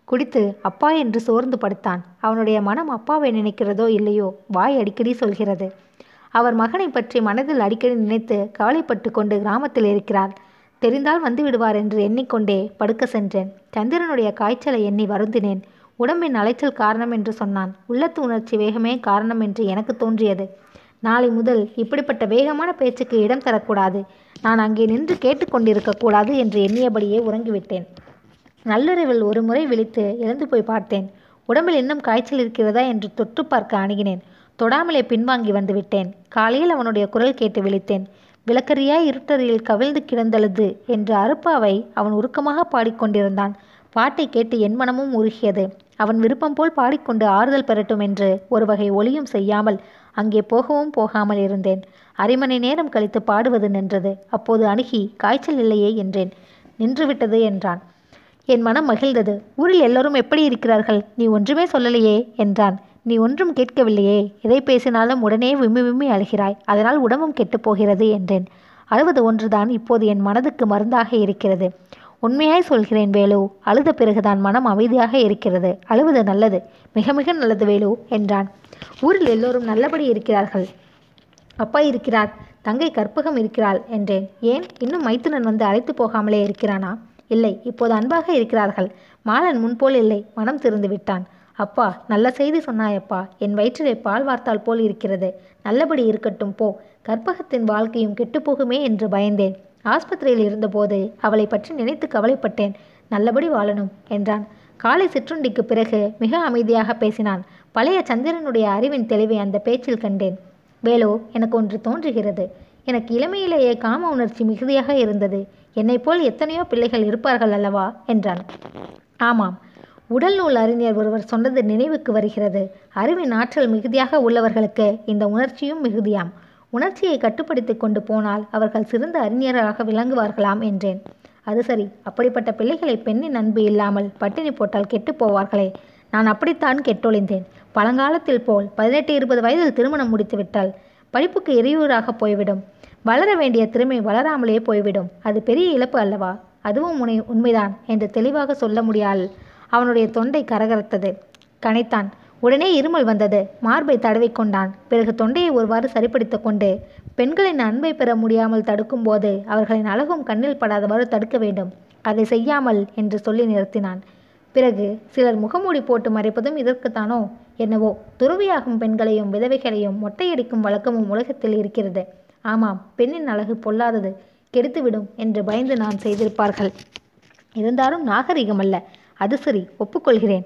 குடித்து அப்பா என்று சோர்ந்து படுத்தான். அவனுடைய மனம் அப்பாவை நினைக்கிறதோ இல்லையோ? வாய் அடிக்கடி சொல்கிறது. அவர் மகனை பற்றி மனதில் அடிக்கடி நினைத்து கவலைப்பட்டு கொண்டு கிராமத்தில் இருக்கிறார். தெரிந்தால் வந்து விடுவார் என்று எண்ணிக்கொண்டே படுக்க சென்றேன். சந்திரனுடைய காய்ச்சலை எண்ணி வருந்தினேன். உடம்பின் அலைச்சல் காரணம் என்று சொன்னான். உள்ளத்து உணர்ச்சி வேகமே காரணம் என்று எனக்கு தோன்றியது. நாளை முதல் இப்படிப்பட்ட வேகமான பேச்சுக்கு இடம் தரக்கூடாது. நான் அங்கே நின்று கேட்டுக்கொண்டிருக்கக்கூடாது என்று எண்ணியபடியே உறங்கிவிட்டேன். நள்ளிரவில் ஒரு முறை விழித்து எழுந்து போய் பார்த்தேன். உடம்பில் இன்னும் காய்ச்சல் இருக்கிறதா என்று தொட்டு பார்க்க அணுகினேன். தொடாமலே பின்வாங்கி வந்து விட்டேன் காலையில் அவனுடைய குரல் கேட்டு விழித்தேன். விளக்கறியாய் இருட்டறையில் கவிழ்ந்து கிடந்தழுது என்று அறுப்பாவை அவன் உருக்கமாக பாடிக்கொண்டிருந்தான். பாட்டை கேட்டு என் மனமும் உருகியது. அவன் விருப்பம் போல் பாடிக்கொண்டு ஆறுதல் பெறட்டும் என்று ஒரு வகை ஒளியும் செய்யாமல் அங்கே போகவும் போகாமல் இருந்தேன். அரை மணி நேரம் கழித்து பாடுவது நின்றது. அப்போது அணுகி காய்ச்சல் இல்லையே என்றேன். நின்றுவிட்டது என்றான். என் மனம் மகிழ்ந்தது. ஊரில் எல்லோரும் எப்படி இருக்கிறார்கள்? நீ ஒன்றுமே சொல்லலையே என்றான். நீ ஒன்றும் கேட்கவில்லையே. எதை பேசினாலும் உடனே விம்மி விம்மி அழுகிறாய். அதனால் உடம்பும் கெட்டுப் போகிறது என்றேன். அழுவது ஒன்றுதான் இப்போது என் மனதுக்கு மருந்தாக இருக்கிறது. உண்மையாய் சொல்கிறேன் வேலு. அழுத பிறகுதான் மனம் அமைதியாக இருக்கிறது. அழுவது நல்லது. மிக மிக நல்லது வேலு என்றான். ஊரில் எல்லோரும் நல்லபடி இருக்கிறார்கள். அப்பா இருக்கிறார். தங்கை கற்பகம் இருக்கிறாள் என்றேன். ஏன்? இன்னும் மைத்துனன் வந்து அழைத்து போகாமலே இருக்கிறானா? இல்லை. இப்போது அன்பாக இருக்கிறார்கள். மாலன் முன்போல் இல்லை. மனம் திறந்து விட்டான். அப்பா நல்ல செய்தி சொன்னாயப்பா. என் வயிற்றிலே பால் வார்த்தால் போல் இருக்கிறது. நல்லபடி இருக்கட்டும் போ. கற்பகத்தின் வாழ்க்கையும் கெட்டுப்போகுமே என்று பயந்தேன். ஆஸ்பத்திரியில் இருந்தபோது அவளை பற்றி நினைத்து கவலைப்பட்டேன். நல்லபடி வாழணும் என்றான். காலை சிற்றுண்டிக்கு பிறகு மிக அமைதியாக பேசினான். பழைய சந்திரனுடைய அறிவின் தெளிவை அந்த பேச்சில் கண்டேன். வேலோ எனக்கு ஒன்று தோன்றுகிறது. எனக்கு இளமையிலேயே காம உணர்ச்சி மிகுதியாக இருந்தது. என்னைப் போல் எத்தனையோ பிள்ளைகள் இருப்பார்கள் அல்லவா என்றான். ஆமாம் உடல் நூல் அறிஞர் ஒருவர் சொன்னது நினைவுக்கு வருகிறது. அறிவின் ஆற்றல் மிகுதியாக உள்ளவர்களுக்கு இந்த உணர்ச்சியும் மிகுதியாம். உணர்ச்சியை கட்டுப்படுத்தி கொண்டு போனால் அவர்கள் சிறந்த அறிஞராக விளங்குவார்களாம் என்றேன். அது சரி அப்படிப்பட்ட பிள்ளைகளை பெண்ணின் அன்பு இல்லாமல் பட்டினி போட்டால் கெட்டுப் போவார்களே. நான் அப்படித்தான் கெட்டொழிந்தேன். பழங்காலத்தில் போல் பதினெட்டு இருபது வயதில் திருமணம் முடித்துவிட்டால் படிப்புக்கு இறையூறாக போய்விடும். வளர வேண்டிய திறமை வளராமலே போய்விடும். அது பெரிய இழப்பு அல்லவா? அதுவும் உனை உண்மைதான் என்று தெளிவாக சொல்ல முடியால் அவனுடைய தொண்டை கரகரத்தது. கனைத்தான் உடனே இருமல் வந்தது. மார்பை தடவிக்கொண்டான் பிறகு தொண்டையை ஒருவாறு சரிப்படுத்தி கொண்டு பெண்களின் அன்பை பெற முடியாமல் தடுக்கும்போது அவர்களின் அழகும் கண்ணில் படாதவாறு தடுக்க வேண்டும். அதை செய்யாமல் என்று சொல்லி நிறுத்தினான். பிறகு சிலர் முகமூடி போட்டு மறைப்பதும் இதற்குத்தானோ? என்னவோ துறவியாகும் பெண்களையும் விதவைகளையும் மொட்டையடிக்கும் வழக்கமும் உலகத்தில் இருக்கிறது. ஆமாம் பெண்ணின் அழகு பொல்லாதது. கெடுத்துவிடும் என்று பயந்து நான் செய்திருப்பார்கள். இருந்தாலும் நாகரிகம் அல்ல அது சரி ஒப்புக்கொள்கிறேன்.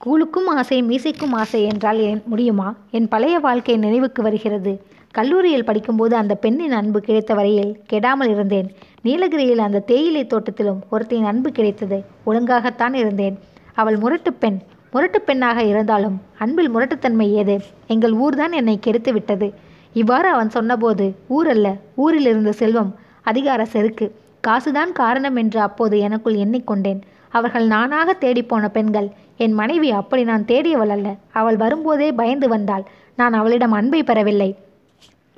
கூழுக்கும் ஆசை மீசைக்கும் ஆசை என்றால் ஏன் முடியுமா? என் பழைய வாழ்க்கை நினைவுக்கு வருகிறது. கல்லூரியில் படிக்கும்போது அந்த பெண்ணின் அன்பு கிடைத்த வரையில் கெடாமல் இருந்தேன். நீலகிரியில் அந்த தேயிலை தோட்டத்திலும் ஒருத்தின் அன்பு கிடைத்தது. ஒழுங்காகத்தான் இருந்தேன். அவள் முரட்டு பெண். முரட்டு பெண்ணாக இருந்தாலும் அன்பில் முரட்டுத்தன்மை ஏது? எங்கள் ஊர்தான் என்னை கெடுத்து விட்டது. இவ்வாறு அவன் சொன்னபோது ஊரல்ல ஊரில் இருந்த செல்வம் அதிகார செருக்கு. காசுதான் காரணம் என்று அப்போது எனக்குள் எண்ணிக்கொண்டேன். அவர்கள் நானாக தேடிப்போன பெண்கள் என் மனைவி அப்படி நான் தேடியவள் அல்ல. அவள் வரும்போதே பயந்து வந்தாள். நான் அவளிடம் அன்பை பெறவில்லை.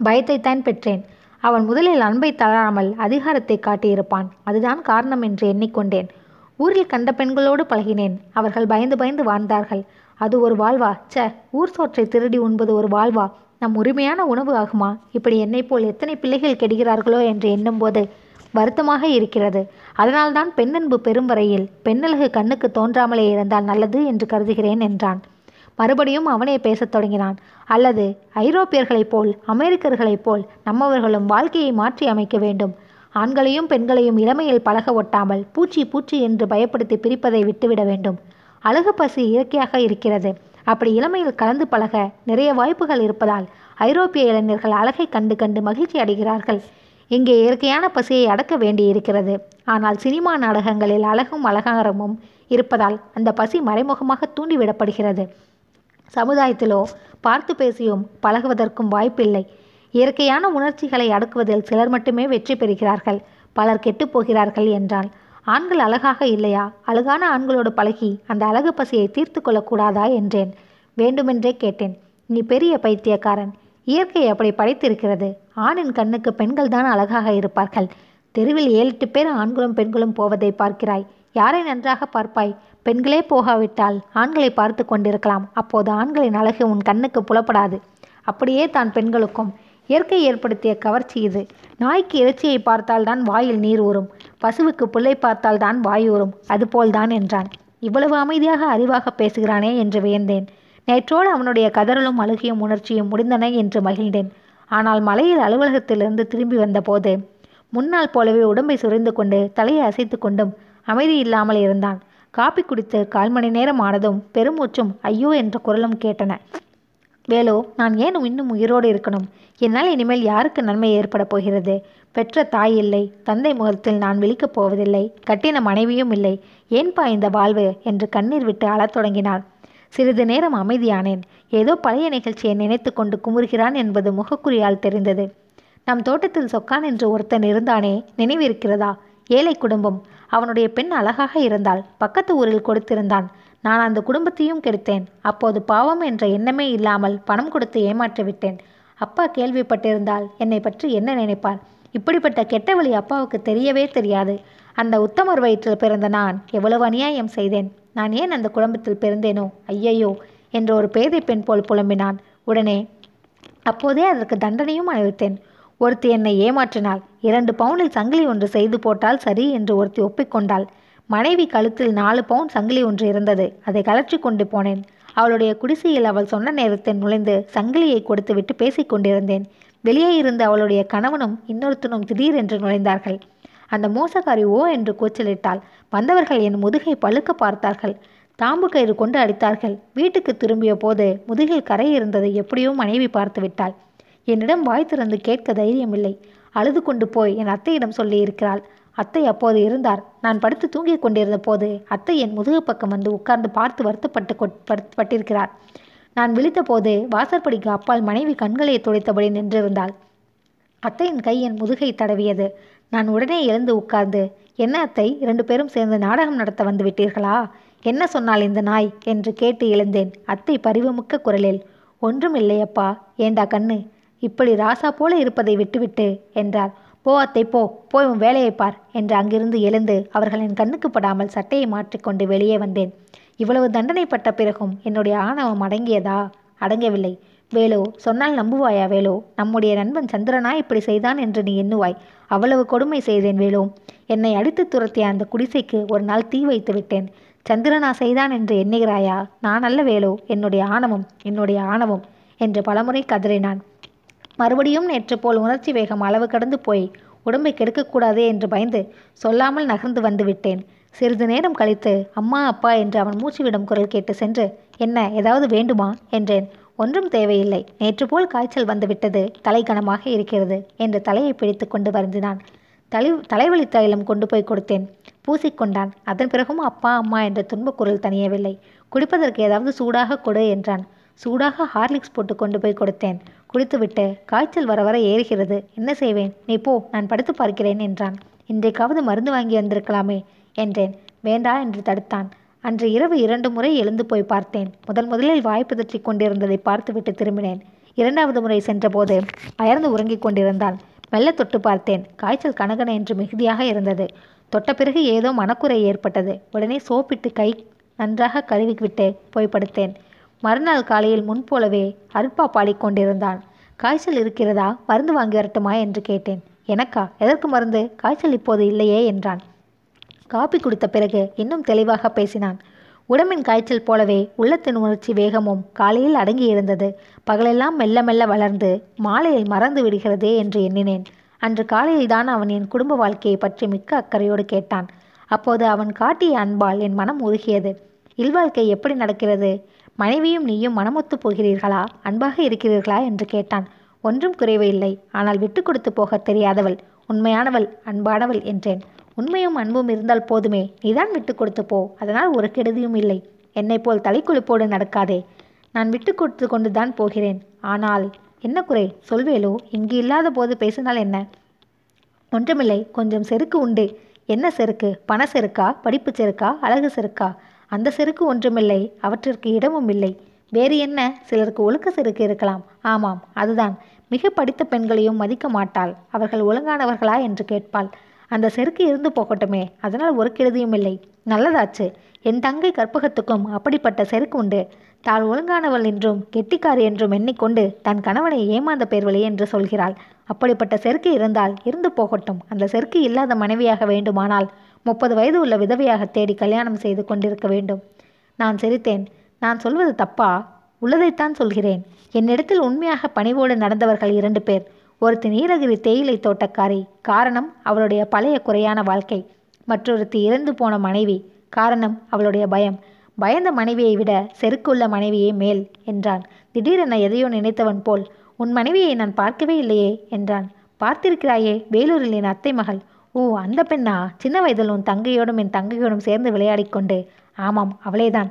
பயத்தைத்தான் பெற்றேன். அவன் முதலில் அன்பை தராமல் அதிகாரத்தை காட்டியிருப்பான். அதுதான் காரணம் என்று எண்ணிக்கொண்டேன். ஊரில் கண்ட பெண்களோடு பழகினேன். அவர்கள் பயந்து பயந்து வாழ்ந்தார்கள். அது ஒரு வாழ்வா? ச்ச ஊர் சோற்றை திருடி உண்பது ஒரு வாழ்வா? நம் உரிமையான உணவு ஆகுமா? இப்படி என்னை போல் எத்தனை பிள்ளைகள் கெடுகிறார்களோ என்று எண்ணும்போது வருத்தமாக இருக்கிறது. அதனால்தான் பெண்ணன்பு பெரும் வரையில் பெண்ணழகு கண்ணுக்கு தோன்றாமலே இருந்தால் நல்லது என்று கருதுகிறேன் என்றான். மறுபடியும் அவனே பேசத் தொடங்கினான். அல்லது ஐரோப்பியர்களைப் போல் அமெரிக்கர்களைப் போல் நம்மவர்களும் வாழ்க்கையை மாற்றி அமைக்க வேண்டும். ஆண்களையும் பெண்களையும் இளமையில் பழக ஒட்டாமல் பூச்சி பூச்சி என்று பயப்படுத்தி பிரிப்பதை விட்டுவிட வேண்டும். அழகு பசி இயற்கையாக இருக்கிறது. அப்படி இளமையில் கலந்து பழக நிறைய வாய்ப்புகள் இருப்பதால் ஐரோப்பிய இளைஞர்கள் அழகை கண்டு கண்டு மகிழ்ச்சி அடைகிறார்கள். இங்கே இயற்கையான பசியை அடக்க வேண்டியிருக்கிறது. ஆனால் சினிமா நாடகங்களில் அழகும் அலங்காரமும் இருப்பதால் அந்த பசி மறைமுகமாக தூண்டிவிடப்படுகிறது. சமுதாயத்திலோ பார்த்து பேசியும் பழகுவதற்கும் வாய்ப்பில்லை. இயற்கையான உணர்ச்சிகளை அடக்குவதில் சிலர் மட்டுமே வெற்றி பெறுகிறார்கள். பலர் கெட்டுப் போகிறார்கள் என்றால் ஆண்கள் அழகாக இல்லையா? அழகான ஆண்களோடு பழகி அந்த அழகு பசியை தீர்த்து கொள்ளக்கூடாதா என்றேன். வேண்டுமென்றே கேட்டேன். நீ பெரிய பைத்தியக்காரன். இயற்கை அப்படி படைத்திருக்கிறது. ஆணின் கண்ணுக்கு பெண்கள் தான் அழகாக இருப்பார்கள். தெருவில் ஏழு எட்டு பேர் ஆண்களும் பெண்களும் போவதை பார்க்கிறாய். யாரை நன்றாக பார்ப்பாய்? பெண்களே போகாவிட்டால் ஆண்களை பார்த்து கொண்டிருக்கலாம். அப்போது ஆண்களின் அழகு உன் கண்ணுக்கு புலப்படாது. அப்படியே தான் பெண்களுக்கும். இயற்கை ஏற்படுத்திய கவர்ச்சி இது. நாய்க்கு இறைச்சியை பார்த்தால்தான் வாயில் நீர் ஊறும். பசுவுக்கு புல்லை பார்த்தால்தான் வாய் ஊறும். அதுபோல்தான் என்றான். இவ்வளவு அமைதியாக அறிவாக பேசுகிறானே என்று வியந்தேன். நேற்றோடு அவனுடைய கதறலும் அழுகியும் உணர்ச்சியும் முடிந்தன என்று மகிழ்ந்தேன். ஆனால் மலையில் அலுவலகத்திலிருந்து திரும்பி வந்தபோது முன்னால் போலவே உடம்பை சுரிந்து கொண்டு தலையை அசைத்து கொண்டும் அமைதி இல்லாமல் இருந்தான். காப்பி குடித்து கால் மணி நேரம் ஆனதும் பெருமூச்சும் ஐயோ என்ற குரலும் கேட்டன. வேலோ நான் ஏன் இன்னும் உயிரோடு இருக்கணும்? என்னால் இனிமேல் யாருக்கு நன்மை ஏற்பட போகிறது? பெற்ற தாய் இல்லை. தந்தை முகத்தில் நான் விழிக்கப் போவதில்லை. கட்டின மனைவியும் இல்லை. ஏன்பா இந்த வாழ்வு? என்று கண்ணீர் விட்டு அழத் தொடங்கினாள். சிறிது நேரம் அமைதியானேன். ஏதோ பழைய நிகழ்ச்சியை நினைத்து கொண்டு குமுறுகிறான் என்பது முகக்குறியால் தெரிந்தது. நம் தோட்டத்தில் சொக்கான் என்று ஒருத்தன் இருந்தானே நினைவிருக்கிறதா? ஏழை குடும்பம். அவனுடைய பெண் அழகாக இருந்தாள். பக்கத்து ஊரில் கொடுத்திருந்தான். நான் அந்த குடும்பத்தையும் கெடுத்தேன். அப்போது பாவம் என்ற எண்ணமே இல்லாமல் பணம் கொடுத்து ஏமாற்றி விட்டேன். அப்பா கேள்விப்பட்டிருந்தால் என்னை பற்றி என்ன நினைப்பார்? இப்படிப்பட்ட கெட்ட வழி அப்பாவுக்கு தெரியவே தெரியாது. அந்த உத்தமர் வயிற்றில் பிறந்த நான் எவ்வளவு அநியாயம் செய்தேன். நான் ஏன் அந்த குடும்பத்தில் பிறந்தேனோ? ஐயையோ. என்ற ஒரு பேதை பெண் போல் புலம்பினான். உடனே அப்போதே அதற்கு தண்டனையும் அளித்தேன். ஒருத்தி என்னை ஏமாற்றினாள் இரண்டு பவுனில் சங்கிலி ஒன்று செய்து போட்டால் சரி என்று ஒருத்தி ஒப்பிக்கொண்டாள். மனைவி கழுத்தில் நாலு பவுன் சங்கிலி ஒன்று இருந்தது. அதை கலற்றி கொண்டு போனேன். அவளுடைய குடிசையில் அவள் சொன்ன நேரத்தில் நுழைந்து சங்கிலியை கொடுத்துவிட்டு பேசிக் கொண்டிருந்தேன். வெளியே இருந்து அவளுடைய கணவனும் இன்னொருத்தனும் திடீரென்று நுழைந்தார்கள். அந்த மோசக்காரி ஓ என்று கூச்சலிட்டாள். வந்தவர்கள் என் முதுகை பழுக்க பார்த்தார்கள். தாம்பு கயிறு கொண்டு அடித்தார்கள். வீட்டுக்கு திரும்பிய போது முதுகில் கரை இருந்ததை எப்படியோ மனைவி பார்த்து விட்டாள். என்னிடம் வாய் திறந்து கேட்க தைரியமில்லை. அழுது கொண்டு போய் என் அத்தையிடம் சொல்லி இருக்கிறாள். அத்தை அப்போது இருந்தார். நான் படுத்து தூங்கிக் கொண்டிருந்த போது அத்தை என் முதுகு பக்கம் வந்து உட்கார்ந்து பார்த்து வருத்தப்பட்டு கொட்- பட்டிருக்கிறார் நான் விழித்தபோது வாசற்படிக்கு அப்பால் மனைவி கண்களை துடைத்தபடி நின்றிருந்தாள். அத்தையின் கை என் முதுகை தடவியது. நான் உடனே எழுந்து உட்கார்ந்து என்ன அத்தை இரண்டு பேரும் சேர்ந்து நாடகம் நடத்த வந்து விட்டீர்களா? என்ன சொன்னாள் இந்த நாய்? என்று கேட்டு எழுந்தேன். அத்தை பரிவுமிக்க குரலில் ஒன்றும் இல்லையப்பா. ஏண்டா கண்ணு? இப்படி ராசா போல இருப்பதை விட்டுவிட்டு என்றார் போ அத்தை போ. போய் உன் வேலையை பார் என்று அங்கிருந்து எழுந்து அவர்களின் கண்ணுக்கு படாமல் சட்டையை மாற்றிக்கொண்டு வெளியே வந்தேன். இவ்வளவு தண்டனைப்பட்ட பிறகும் என்னுடைய ஆணவம் அடங்கியதா? அடங்கவில்லை. வேலு சொன்னால் நம்புவாயா வேலு? நம்முடைய நண்பன் சந்திரனா இப்படி செய்தான் என்று நீ எண்ணுவாய். அவ்வளவு கொடுமை செய்தேன் வேலு. என்னை அடித்து துரத்திய அந்த குடிசைக்கு ஒரு நாள் தீ வைத்து விட்டேன். சந்திரனா செய்தான் என்று எண்ணுகிறாயா? நான் அல்ல வேலு என்னுடைய ஆணவம் என்னுடைய ஆணவம் என்று பலமுறை கதறினான். மறுபடியும் நேற்று போல் உணர்ச்சி வேகம் அளவு கடந்து போய் உடம்பை கெடுக்கக்கூடாதே என்று பயந்து சொல்லாமல் நகர்ந்து வந்து விட்டேன். சிறிது நேரம் கழித்து அம்மா அப்பா என்று அவன் மூச்சுவிடும் குரல் கேட்டு சென்று என்ன ஏதாவது வேண்டுமா? என்றேன். ஒன்றும் தேவையில்லை. நேற்று போல் காய்ச்சல் வந்துவிட்டது தலை கனமாக இருக்கிறது என்று தலையை பிடித்து கொண்டு வருந்தினான். தலை தலைவலி தைலம் கொண்டு போய் கொடுத்தேன். பூசிக்கொண்டான். அதன் பிறகும் அப்பா அம்மா என்ற துன்பக் குரல் தணியவில்லை. குடிப்பதற்கு ஏதாவது சூடாக கொடு என்றான். சூடாக ஹார்லிக்ஸ் போட்டு கொண்டு போய் கொடுத்தேன். குடித்துவிட்டு காய்ச்சல் வர வர ஏறுகிறது. என்ன செய்வேன்? நீ போ நான் படுத்து பார்க்கிறேன் என்றான். இன்றைக்காவது மருந்து வாங்கி வந்திருக்கலாமே என்றேன். வேண்டா என்று தடுத்தான். அன்று இரவு இரண்டு முறை எழுந்து போய் பார்த்தேன். முதல் முதலில் வாய் தற்றி கொண்டிருந்ததை பார்த்துவிட்டு திரும்பினேன். இரண்டாவது முறை சென்றபோது அயர்ந்து உறங்கிக் கொண்டிருந்தான் மெல்ல தொட்டு பார்த்தேன். காய்ச்சல் கனகன என்று மிகுதியாக இருந்தது. தொட்ட பிறகு ஏதோ மனக்குறை ஏற்பட்டது. உடனே சோப்பிட்டு கை நன்றாக கழுவிவிட்டு போய் படுத்தேன். மறுநாள் காலையில் முன்போலவே அருட்பா பாடிக்கொண்டிருந்தான் காய்ச்சல் இருக்கிறதா? மருந்து வாங்கி வரட்டுமா? என்று கேட்டேன். எனக்கா? எதற்கு மருந்து? காய்ச்சல் இப்போது இல்லையே என்றான். காப்பி குடித்த பிறகு இன்னும் தெளிவாக பேசினான். உடம்பின் காய்ச்சல் போலவே உள்ளத்தின் உணர்ச்சி வேகமும் காலையில் அடங்கி இருந்தது பகலெல்லாம் மெல்ல மெல்ல வளர்ந்து மாலையில் மறந்து விடுகிறதே என்று எண்ணினேன். அன்று காலையில் தான் அவன் என் குடும்ப வாழ்க்கையை பற்றி மிக்க அக்கறையோடு கேட்டான். அப்போது அவன் காட்டிய அன்பால் என் மனம் உருகியது. இல்வாழ்க்கை எப்படி நடக்கிறது? மனைவியும் நீயும் மனமொத்து போகிறீர்களா? அன்பாக இருக்கிறீர்களா? என்று கேட்டான். ஒன்றும் குறைவு இல்லை ஆனால் விட்டு கொடுத்து போக தெரியாதவள். உண்மையானவள் அன்பானவள் என்றேன். உண்மையும் அன்பும் இருந்தால் போதுமே. நீதான் விட்டு கொடுத்து போ. அதனால் ஒரு கெடுதியும் இல்லை. என்னைப் போல் தலைக்குளிப்போடு நடக்காதே. நான் விட்டு கொடுத்து கொண்டு தான் போகிறேன். ஆனால் என்ன குறை சொல்வேலோ இங்கு இல்லாத போது பேசினால் என்ன? ஒன்றுமில்லை கொஞ்சம் செருக்கு உண்டு. என்ன செருக்கு? பண செருக்கா? படிப்பு செருக்கா? அழகு செருக்கா? அந்த செருக்கு ஒன்றுமில்லை அவற்றிற்கு இடமும் இல்லை. வேறு என்ன? சிலருக்கு ஒழுக்க செருக்கு இருக்கலாம். ஆமாம் அதுதான். மிக படித்த பெண்களையும் மதிக்க மாட்டாள். அவர்கள் ஒழுங்கானவர்களா என்று கேட்பாள். அந்த செருக்கு இருந்து போகட்டுமே அதனால் ஒரு கெடுதியும் இல்லை. நல்லதாச்சு. என் தங்கை கற்பகத்துக்கும் அப்படிப்பட்ட செருக்கு உண்டு. தாள் ஒழுங்கானவள் என்றும் கெட்டிக்காரி என்றும் எண்ணிக்கொண்டு தன் கணவனை ஏமாந்த பேர்வழி என்று சொல்கிறாள். அப்படிப்பட்ட செருக்கு இருந்தால் இருந்து போகட்டும். அந்த செருக்கு இல்லாத மனைவியாக வேண்டுமானால் முப்பது வயது உள்ள விதவையாக தேடி கல்யாணம் செய்து கொண்டிருக்க வேண்டும். நான் சிரித்தேன். நான் சொல்வது தப்பா? உள்ளதைத்தான் சொல்கிறேன். என்னிடத்தில் உண்மையாக பணிவோடு நடந்தவர்கள் இரண்டு பேர். ஒருத்தி நீலகிரி தேயிலை தோட்டக்காரி. காரணம் அவளுடைய பழைய குறையான வாழ்க்கை. மற்றொருத்தி இறந்து போன மனைவி. காரணம் அவளுடைய பயம். பயந்த மனைவியை விட செருக்குள்ள மனைவியே மேல் என்றான். திடீரென எதையோ நினைத்தவன் போல் உன் மனைவியை நான் பார்க்கவே இல்லையே என்றான். பார்த்திருக்கிறாயே வேலூரில் என் அத்தை மகள். ஓ அந்த பெண்ணா? சின்ன வயதில் உன் தங்கையோடும் என் தங்கையோடும் சேர்ந்து விளையாடிக் கொண்டு. ஆமாம் அவளேதான்.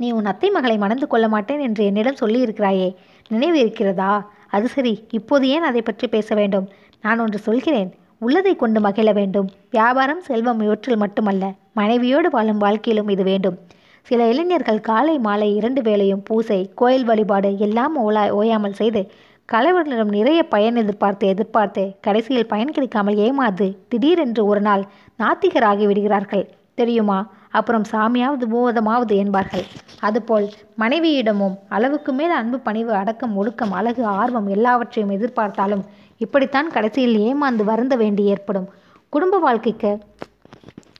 நீ உன் அத்தை மகளை மணந்து கொள்ள மாட்டேன் என்று என்னிடம் சொல்லியிருக்கிறாயே. நினைவு இருக்கிறதா? அது சரி இப்போது ஏன் அதை பற்றி பேச வேண்டும்? நான் ஒன்று சொல்கிறேன் உள்ளதை கொண்டு மகிழ வேண்டும். வியாபாரம் செல்வம் இவற்றில் மட்டுமல்ல மனைவியோடு வாழும் வாழ்க்கையிலும் இது வேண்டும். சில இளைஞர்கள் காலை மாலை இரண்டு வேளையும் பூசை கோயில் வழிபாடு எல்லாம் ஓலா ஓயாமல் செய்து கலைவர்களிடம் நிறைய பயன் எதிர்பார்த்து எதிர்பார்த்து கடைசியில் பயன் கிடைக்காமல் ஏமாந்து திடீரென்று ஒரு நாள் நாத்திகராகி விடுகிறார்கள். தெரியுமா? அப்புறம் சாமியாவது பூவதமாவது என்பார்கள். அதுபோல் மனைவியிடமும் அளவுக்கு மேல் அன்பு பணிவு அடக்கம் ஒழுக்கம் அழகு ஆர்வம் எல்லாவற்றையும் எதிர்பார்த்தாலும் இப்படித்தான் கடைசியில் ஏமாந்து வருந்த வேண்டி ஏற்படும். குடும்ப வாழ்க்கைக்கு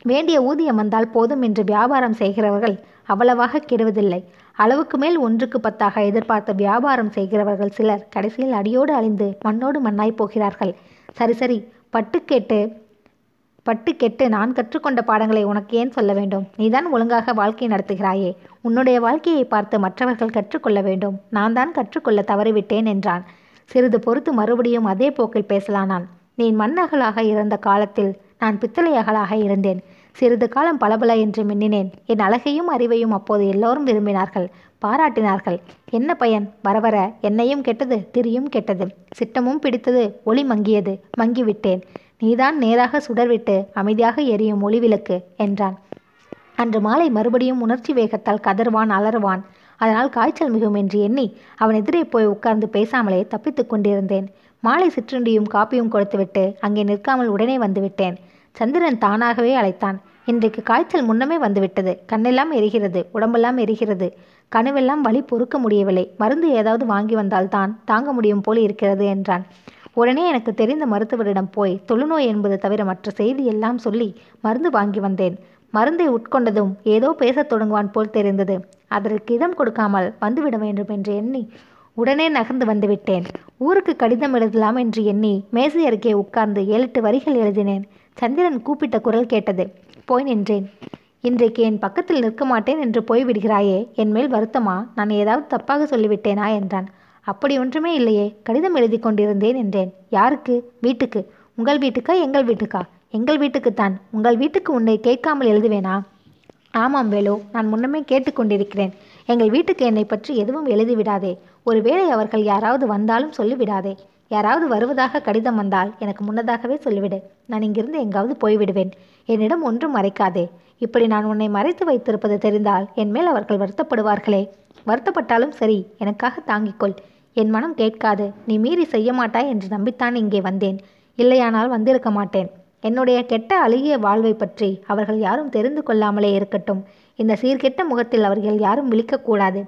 வேண்டிய ஊதியம் வந்தால் போதும் என்று வியாபாரம் செய்கிறவர்கள் அவ்வளவாக கெடுவதில்லை. அளவுக்கு மேல் ஒன்றுக்கு பத்தாக எதிர்பார்த்த வியாபாரம் செய்கிறவர்கள் சிலர் கடைசியில் அடியோடு அழிந்து மண்ணோடு மண்ணாய் போகிறார்கள். சரி சரி. பட்டு கேட்டு பட்டு கெட்டு நான் கற்றுக்கொண்ட பாடங்களை உனக்கு ஏன் சொல்ல வேண்டும்? நீதான் ஒழுங்காக வாழ்க்கை நடத்துகிறாயே. உன்னுடைய வாழ்க்கையை பார்த்து மற்றவர்கள் கற்றுக்கொள்ள வேண்டும். நான் தான் கற்றுக்கொள்ள தவறிவிட்டேன் என்றான். சிறிது பொறுத்து மறுபடியும் அதே போக்கில் பேசலானான். நீ மண்ணகலாக இருந்த காலத்தில் நான் பித்தளை அகலாக இருந்தேன். சிறிது காலம் பளபள என்று மின்னினேன். என் அழகையும் அறிவையும் அப்போது எல்லோரும் விரும்பினார்கள். பாராட்டினார்கள். என்ன பயன்? வர வர. என்னையும் கெட்டது திரியும் கெட்டது. சிட்டமும் பிடித்தது ஒளி மங்கியது. மங்கிவிட்டேன். நீதான் நேராக சுடர்விட்டு அமைதியாக எரியும் ஒளிவிளக்கு என்றான். அன்று மாலை மறுபடியும் உணர்ச்சி வேகத்தால் கதறுவான் அலறுவான். அதனால் காய்ச்சல் மிகும் என்று எண்ணி அவன் எதிரே போய் உட்கார்ந்து பேசாமலே தப்பித்துக் கொண்டிருந்தேன். மாலை சிற்றுண்டியும் காப்பியும் கொடுத்துவிட்டு அங்கே நிற்காமல் உடனே வந்துவிட்டேன் சந்திரன் தானாகவே அழைத்தான். இன்றைக்கு காய்ச்சல் முன்னமே வந்துவிட்டது. கண்ணெல்லாம் எரிகிறது உடம்பெல்லாம் எரிகிறது. கனவெல்லாம் வலி பொறுக்க முடியவில்லை. மருந்து ஏதாவது வாங்கி வந்தால்தான் தாங்க முடியும் போல் இருக்கிறது என்றான். உடனே எனக்கு தெரிந்த மருத்துவரிடம் போய் தொழுநோய் என்பது தவிர மற்ற செய்தி எல்லாம் சொல்லி மருந்து வாங்கி வந்தேன். மருந்தை உட்கொண்டதும் ஏதோ பேசத் தொடங்குவான் போல் தெரிந்தது. அதற்கு இடம் கொடுக்காமல் வந்துவிட வேண்டும் என்று எண்ணி உடனே நகர்ந்து வந்துவிட்டேன். ஊருக்கு கடிதம் எழுதலாம் என்று எண்ணி மேசை அருகே உட்கார்ந்து ஏழெட்டு வரிகள் எழுதினேன். சந்திரன் கூப்பிட்ட குரல் கேட்டது போய் நின்றேன். இன்றைக்கு என் பக்கத்தில் நிற்க மாட்டேன் என்று போய்விடுகிறாயே என் மேல் வருத்தமா? நான் ஏதாவது தப்பாக சொல்லிவிட்டேனா? என்றான். அப்படி ஒன்றுமே இல்லையே. கடிதம் எழுதி கொண்டிருந்தேன் என்றேன். யாருக்கு? வீட்டுக்கு. உங்கள் வீட்டுக்கா எங்கள் வீட்டுக்கா? எங்கள் வீட்டுக்குத்தான். உங்கள் வீட்டுக்கு உன்னை கேட்காமல் எழுதுவேனா? ஆமாம் வேலு. நான் முன்னமே கேட்டுக்கொண்டிருக்கிறேன் எங்கள் வீட்டுக்கு என்னை பற்றி எதுவும் எழுதிவிடாதே ஒருவேளை அவர்கள் யாராவது வந்தாலும் சொல்லிவிடாதே. யாராவது வருவதாக கடிதம் வந்தால் எனக்கு முன்னதாகவே சொல்லிவிடு. நான் இங்கிருந்து எங்காவது போய்விடுவேன். என்னிடம் ஒன்றும் மறைக்காதே. இப்படி நான் உன்னை மறைத்து வைத்திருப்பது தெரிந்தால் என் மேல் அவர்கள் வருத்தப்படுவார்களே. வருத்தப்பட்டாலும் சரி எனக்காக தாங்கிக்கொள். என் மனம் கேட்காது. நீ மீறி செய்ய மாட்டாய் என்று நம்பித்தான் இங்கே வந்தேன். இல்லையானால் வந்திருக்க மாட்டேன். என்னுடைய கெட்ட அழுகிய வாழ்வை பற்றி அவர்கள் யாரும் தெரிந்து கொள்ளாமலே இருக்கட்டும். இந்த சீர்கெட்ட முகத்தில் அவர்கள் யாரும் விழிக்கக்கூடாது.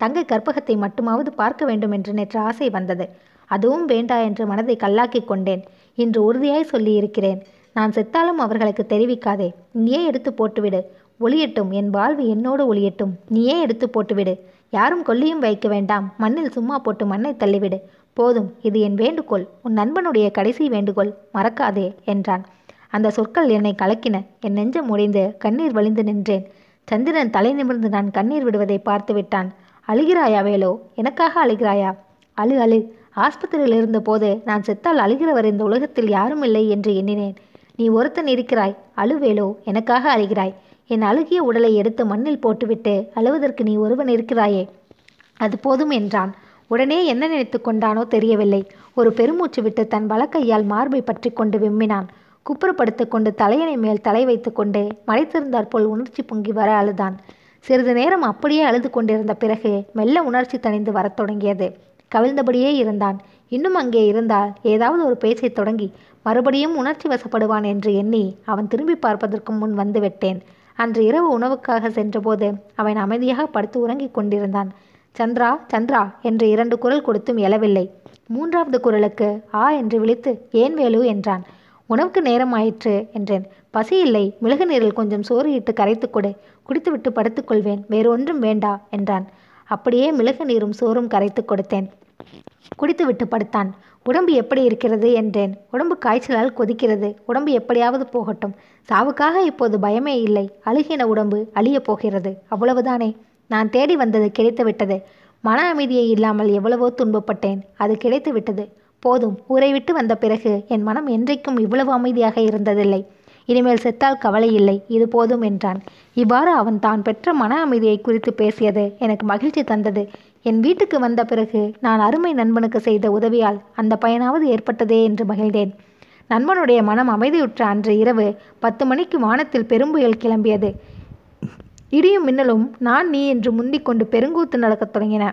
தங்கை கற்பகத்தை மட்டுமாவது பார்க்க வேண்டும் என்று நேற்று ஆசை வந்தது. அதுவும் வேண்டா என்று மனதை கல்லாக்கிக் கொண்டேன். இன்று உறுதியாய் சொல்லியிருக்கிறேன். நான் செத்தாலும் அவர்களுக்கு தெரிவிக்காதே. நீயே எடுத்து போட்டுவிடு. ஒளியட்டும். என் வாழ்வு என்னோடு ஒளியட்டும். நீயே எடுத்து போட்டுவிடு. யாரும் கொல்லியும் வைக்க வேண்டாம். மண்ணில் சும்மா போட்டு மண்ணை தள்ளிவிடு. போதும். இது என் வேண்டுகோள். உன் நண்பனுடைய கடைசி வேண்டுகோள். மறக்காதே என்றான். அந்த சொற்கள் என்னை கலக்கின. என் நெஞ்சம் உடைந்து கண்ணீர் வழிந்து நின்றேன். சந்திரன் தலை நிமிர்ந்து நான் கண்ணீர் விடுவதை பார்த்து விட்டான் அழுகிறாயா வேலோ எனக்காக அழுகிறாயா? அழு அழு. ஆஸ்பத்திரியில் இருந்தபோது நான் செத்தால் அழுகிறவர் இந்த உலகத்தில் யாரும் இல்லை என்று எண்ணினேன். நீ ஒருத்தன் இருக்கிறாய். அழுவேலோ? எனக்காக அழுகிறாய். என் அழுகிய உடலை எடுத்து மண்ணில் போட்டுவிட்டு அழுவதற்கு நீ ஒருவன் இருக்கிறாயே. அது போதும் என்றான். உடனே என்ன நினைத்து கொண்டானோ தெரியவில்லை. ஒரு பெருமூச்சு விட்டு தன் வலக்கையால் மார்பை பற்றி கொண்டு விம்மினான். குப்புறப்படுத்து கொண்டு தலையணை மேல் தலை வைத்து கொண்டு மறைத்திருந்தாற்போல் உணர்ச்சி பொங்கி வர அழுதான். சிறிது நேரம் அப்படியே அழுது கொண்டிருந்த பிறகு மெல்ல உணர்ச்சி தணிந்து வரத் தொடங்கியது. கவிழ்ந்தபடியே இருந்தான். இன்னும் அங்கே இருந்தால் ஏதாவது ஒரு பேச்சைத் தொடங்கி மறுபடியும் உணர்ச்சி வசப்படுவான் என்று எண்ணி அவன் திரும்பி பார்ப்பதற்கு முன் வந்து விட்டேன். அன்று இரவு உணவுக்காக சென்றபோது அவன் அமைதியாக படுத்து உறங்கிக் கொண்டிருந்தான். சந்திரா சந்திரா என்று இரண்டு குரல் கொடுத்தும் எழவில்லை. மூன்றாவது குரலுக்கு ஆ என்று விழித்து ஏன் வேலு என்றான். உணவுக்கு நேரம் ஆயிற்று என்றேன். பசி இல்லை மிளகு நீரில் கொஞ்சம் சோறு இட்டு கரைத்து கொடு. குடித்துவிட்டு படுத்துக்கொள்வேன் வேறொன்றும் வேண்டா என்றான். அப்படியே மிளகு நீரும் சோறும் கரைத்து கொடுத்தேன். குடித்துவிட்டு படுத்தான். உடம்பு எப்படி இருக்கிறது என்றேன். உடம்பு காய்ச்சலால் கொதிக்கிறது. உடம்பு எப்படியாவது போகட்டும். சாவுக்காக இப்போது பயமே இல்லை. அழுகின உடம்பு அழியப் போகிறது. அவ்வளவுதானே. நான் தேடி வந்தது கிடைத்து விட்டது. மன அமைதியை இல்லாமல் எவ்வளவோ துன்பப்பட்டேன். அது கிடைத்து விட்டது. போதும். ஊரை விட்டு வந்த பிறகு என் மனம் என்றைக்கும் இவ்வளவு அமைதியாக இருந்ததில்லை. இனிமேல் செத்தால் கவலை இல்லை இது போதும் என்றான். இவ்வாறு அவன் தான் பெற்ற மன அமைதியை குறித்து பேசியது எனக்கு மகிழ்ச்சி தந்தது. என் வீட்டுக்கு வந்த பிறகு நான் அருமை நண்பனுக்கு செய்த உதவியால் அந்த பயனாவது ஏற்பட்டதே என்று மகிழ்ந்தேன். நண்பனுடைய மனம் அமைதியுற்ற அன்று இரவு பத்து மணிக்கு வானத்தில் பெரும்புயல் கிளம்பியது. இடியும் மின்னலும் நான் நீ என்று முந்திக் கொண்டு பெருங்கூத்து நடக்கத் தொடங்கின.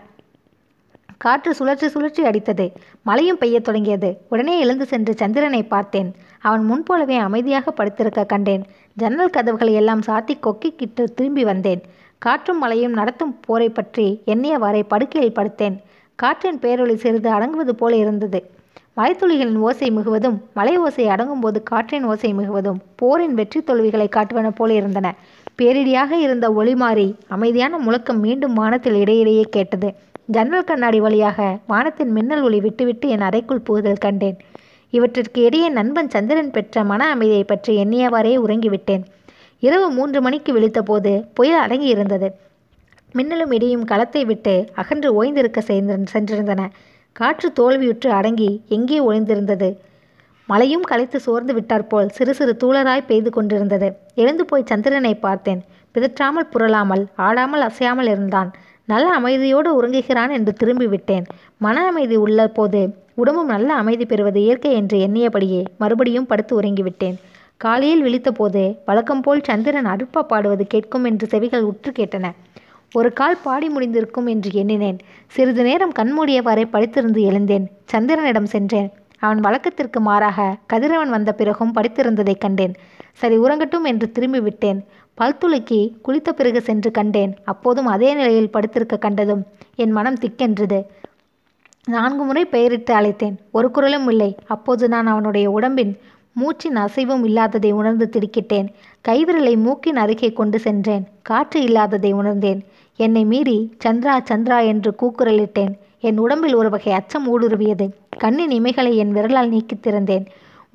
காற்று சுழற்றி சுழற்சி அடித்தது. மழையும் பெய்யத் தொடங்கியது. உடனே எழுந்து சென்று சந்திரனை பார்த்தேன். அவன் முன்போலவே அமைதியாக படுத்திருக்க கண்டேன். ஜன்னல் கதவுகளை எல்லாம் சாத்தி கொக்கிக்கிட்டு திரும்பி வந்தேன். காற்றும் மழையும் நடத்தும் போரை பற்றி எண்ணியவாறே படுக்கையில் படுத்தேன். காற்றின் பேரொளி சிறிது அடங்குவது போல இருந்தது. மலைத்துளிகளின் ஓசை மிகுவதும் மலை ஓசை அடங்கும் போது காற்றின் ஓசை மிகுவதும் போரின் வெற்றி தோல்விகளை காட்டுவன போல இருந்தன. பேரிடியாக இருந்த ஒளி மாறி அமைதியான முழக்கம் மீண்டும் வானத்தில் இடையிடையே கேட்டது. ஜன்னல் கண்ணாடி வழியாக வானத்தின் மின்னல் ஒளி விட்டுவிட்டு என் அறைக்குள் புகுதல் கண்டேன். இவற்றிற்கு இடையே நண்பன் சந்திரன் பெற்ற மன அமைதியை பற்றி எண்ணியவாறே உறங்கிவிட்டேன். இரவு மூன்று மணிக்கு விழித்தபோது புயல் அடங்கி இருந்தது மின்னலும் இடியும் களத்தை விட்டு அகன்று ஓய்ந்திருக்க சென்றிருந்தன. காற்று தோல்வியுற்று அடங்கி எங்கே ஒளிந்திருந்தது? மழையும் களைத்து சோர்ந்து விட்டாற்போல் சிறு சிறு தூளராய் பெய்து கொண்டிருந்தது. எழுந்து போய் சந்திரனை பார்த்தேன். பிதற்றாமல் புரளாமல் ஆடாமல் அசையாமல் இருந்தான். நல்ல அமைதியோடு உறங்குகிறான் என்று திரும்பி விட்டேன் மன அமைதி உள்ள போது உடம்பும் நல்ல அமைதி பெறுவது இயற்கை என்று எண்ணியபடியே மறுபடியும் படுத்து உறங்கிவிட்டேன். காலையில் விழித்தபோது வழக்கம் போல் சந்திரன் அருப்பா பாடுவது கேட்கும் என்று செவிகள் உற்று கேட்டன. ஒரு கால் பாடி முடிந்திருக்கும் என்று எண்ணினேன். சிறிது நேரம் கண்மூடியவாறே படுத்திருந்து எழுந்தேன். சந்திரனிடம் சென்றேன். அவன் வழக்கத்திற்கு மாறாக கதிரவன் வந்த பிறகும் படித்திருந்ததைக் கண்டேன். சரி உறங்கட்டும் என்று திரும்பி விட்டேன். குளித்த பிறகு சென்று கண்டேன். அப்போதும் அதே நிலையில் படுத்திருக்க கண்டதும் என் மனம் திக்கென்றது. நான்கு முறை பெயரிட்டு அழைத்தேன். ஒரு குரலும் இல்லை. அப்போது நான் அவனுடைய உடம்பின் மூச்சின் அசைவும் இல்லாததை உணர்ந்து திடுக்கிட்டேன். கைவிரலை மூக்கின் அருகே கொண்டு சென்றேன். காற்று இல்லாததை உணர்ந்தேன். என்னை மீறி சந்திரா சந்திரா என்று கூக்குரலிட்டேன். என் உடம்பில் ஒரு வகை அச்சம் ஊடுருவியது. கண்ணின் இமைகளை என் விரலால் நீக்கித் திறந்தேன்.